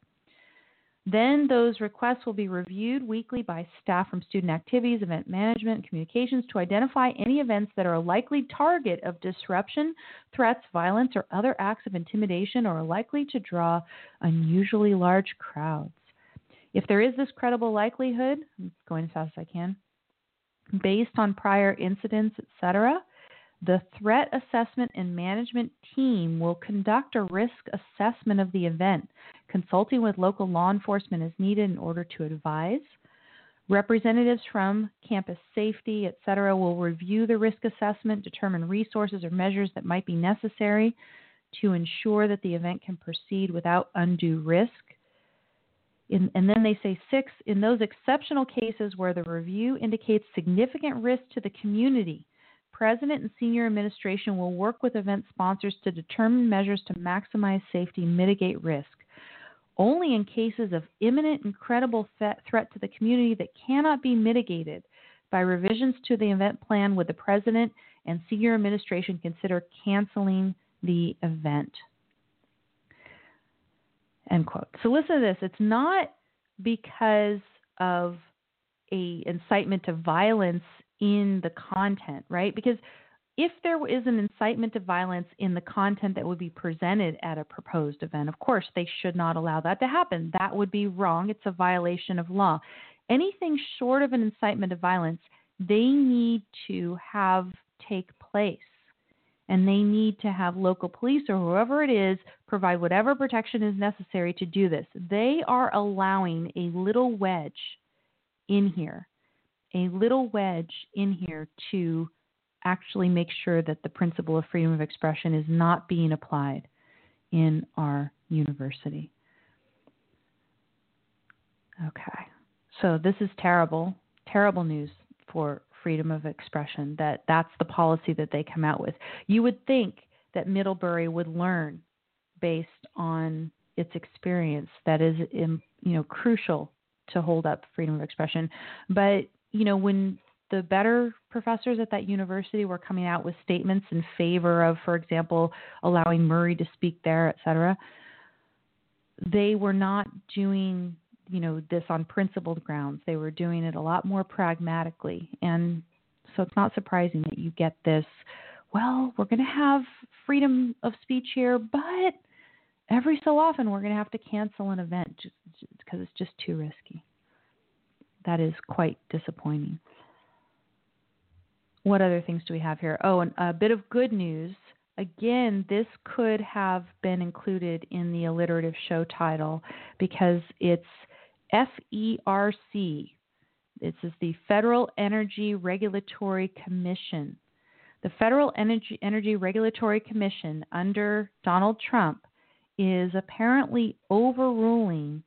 Then those requests will be reviewed weekly by staff from student activities, event management, communications to identify any events that are a likely target of disruption, threats, violence, or other acts of intimidation or are likely to draw unusually large crowds. If there is this credible likelihood, I'm going as fast as I can, based on prior incidents, etc., the threat assessment and management team will conduct a risk assessment of the event, consulting with local law enforcement as needed in order to advise. Representatives from campus safety, etc., will review the risk assessment, determine resources or measures that might be necessary to ensure that the event can proceed without undue risk. In, and then they say six, in those exceptional cases where the review indicates significant risk to the community, president and senior administration will work with event sponsors to determine measures to maximize safety mitigate risk. Only in cases of imminent and credible threat to the community that cannot be mitigated by revisions to the event plan would the president and senior administration consider canceling the event. End quote. So listen to this. It's not because of a incitement to violence in the content, right? Because if there is an incitement to violence in the content that would be presented at a proposed event, of course, they should not allow that to happen. That would be wrong. It's a violation of law. Anything short of an incitement to violence, they need to have take place. And they need to have local police or whoever it is provide whatever protection is necessary to do this. They are allowing a little wedge in here a little wedge in here to actually make sure that the principle of freedom of expression is not being applied in our university. Okay. So this is terrible, terrible news for freedom of expression that that's the policy that they come out with. You would think that Middlebury would learn based on its experience that is you know crucial to hold up freedom of expression. But you know when the better professors at that university were coming out with statements in favor of, for example, allowing Murray to speak there, et cetera, they were not doing you know this on principled grounds. They were doing it a lot more pragmatically, and so it's not surprising that you get this. Well, we're going to have freedom of speech here, but every so often we're going to have to cancel an event because it's just too risky. That is quite disappointing. What other things do we have here? Oh, and a bit of good news. Again, this could have been included in the alliterative show title because it's FERC. This is the Federal Energy Regulatory Commission. The Federal Energy, Energy Regulatory Commission under Donald Trump is apparently overruling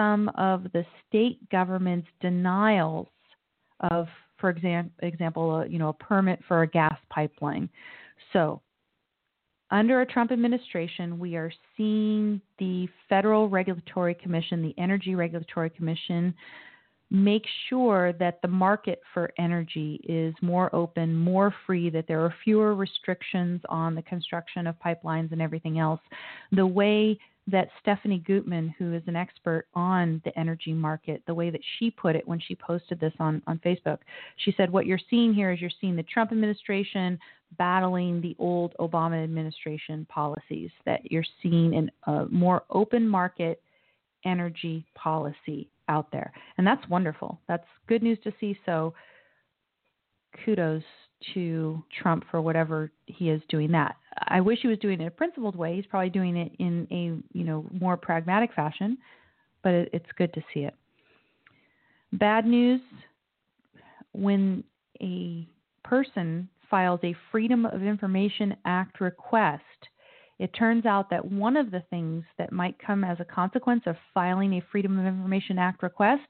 some of the state government's denials of, for exam- example, a, you know, a permit for a gas pipeline. So, under a Trump administration, we are seeing the Federal Regulatory Commission, the Energy Regulatory Commission, make sure that the market for energy is more open, more free, that there are fewer restrictions on the construction of pipelines and everything else. The way that Stephanie Gutman, who is an expert on the energy market, the way that she put it when she posted this on, on Facebook, she said, What you're seeing here is you're seeing the Trump administration battling the old Obama administration policies, that you're seeing in a more open market energy policy out there. And that's wonderful. That's good news to see. So kudos to Trump for whatever he is doing that. I wish he was doing it in a principled way. He's probably doing it in a, you know, more pragmatic fashion, but it, it's good to see it. Bad news when a person files a Freedom of Information Act request it turns out that one of the things that might come as a consequence of filing a Freedom of Information Act request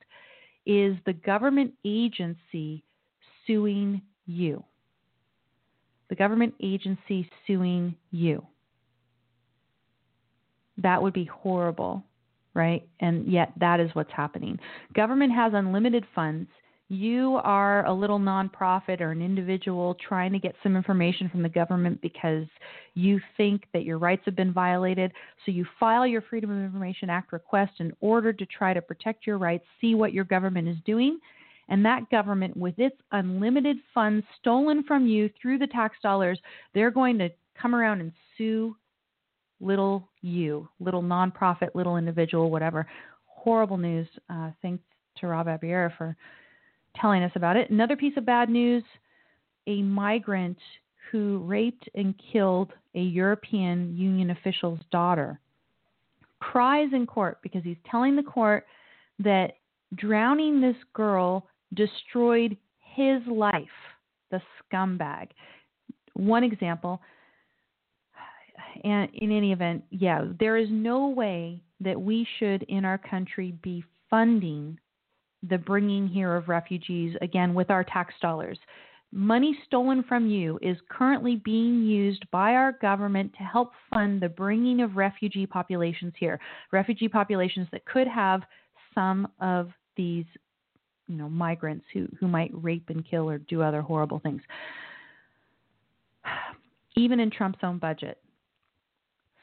is the government agency suing you. The government agency suing you. That would be horrible, right? And yet that is what's happening. Government has unlimited funds you are a little nonprofit or an individual trying to get some information from the government because you think that your rights have been violated, so you file your Freedom of Information Act request in order to try to protect your rights, see what your government is doing, and that government, with its unlimited funds stolen from you through the tax dollars, they're going to come around and sue little you, little nonprofit, little individual, whatever. Horrible news. Uh, thanks to Rob Abiera for telling us about it. Another piece of bad news a migrant who raped and killed a European Union official's daughter cries in court because he's telling the court that drowning this girl destroyed his life, the scumbag. One example, and in any event, yeah, there is no way that we should in our country be funding the bringing here of refugees, again, with our tax dollars. Money stolen from you is currently being used by our government to help fund the bringing of refugee populations here. Refugee populations that could have some of these you know, migrants who, who might rape and kill or do other horrible things. Even in Trump's own budget,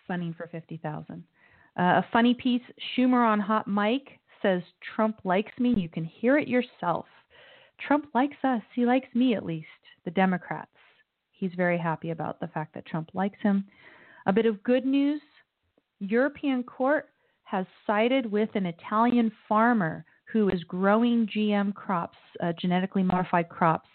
funding for 50,000. Uh, a funny piece Schumer on Hot Mic says Trump likes me, you can hear it yourself. Trump likes us. He likes me at least, the Democrats. He's very happy about the fact that Trump likes him. A bit of good news European court has sided with an Italian farmer who is growing GM crops, uh, genetically modified crops,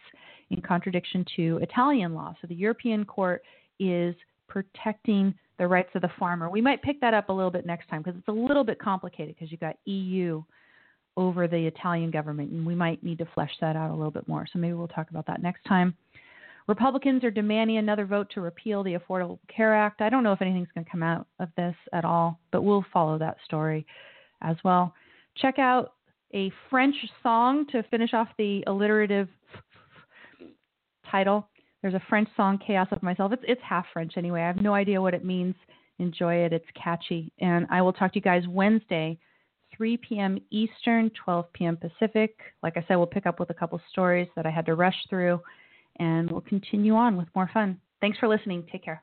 in contradiction to Italian law. So the European court is protecting the rights of the farmer. We might pick that up a little bit next time because it's a little bit complicated because you've got EU over the Italian government, and we might need to flesh that out a little bit more. So maybe we'll talk about that next time. Republicans are demanding another vote to repeal the Affordable Care Act. I don't know if anything's going to come out of this at all, but we'll follow that story as well. Check out a French song to finish off the alliterative title. There's a French song, Chaos of Myself. It's, it's half French anyway. I have no idea what it means. Enjoy it. It's catchy. And I will talk to you guys Wednesday 3 p.m. Eastern, 12 p.m. Pacific. Like I said, we'll pick up with a couple stories that I had to rush through, and we'll continue on with more fun. Thanks for listening. Take care.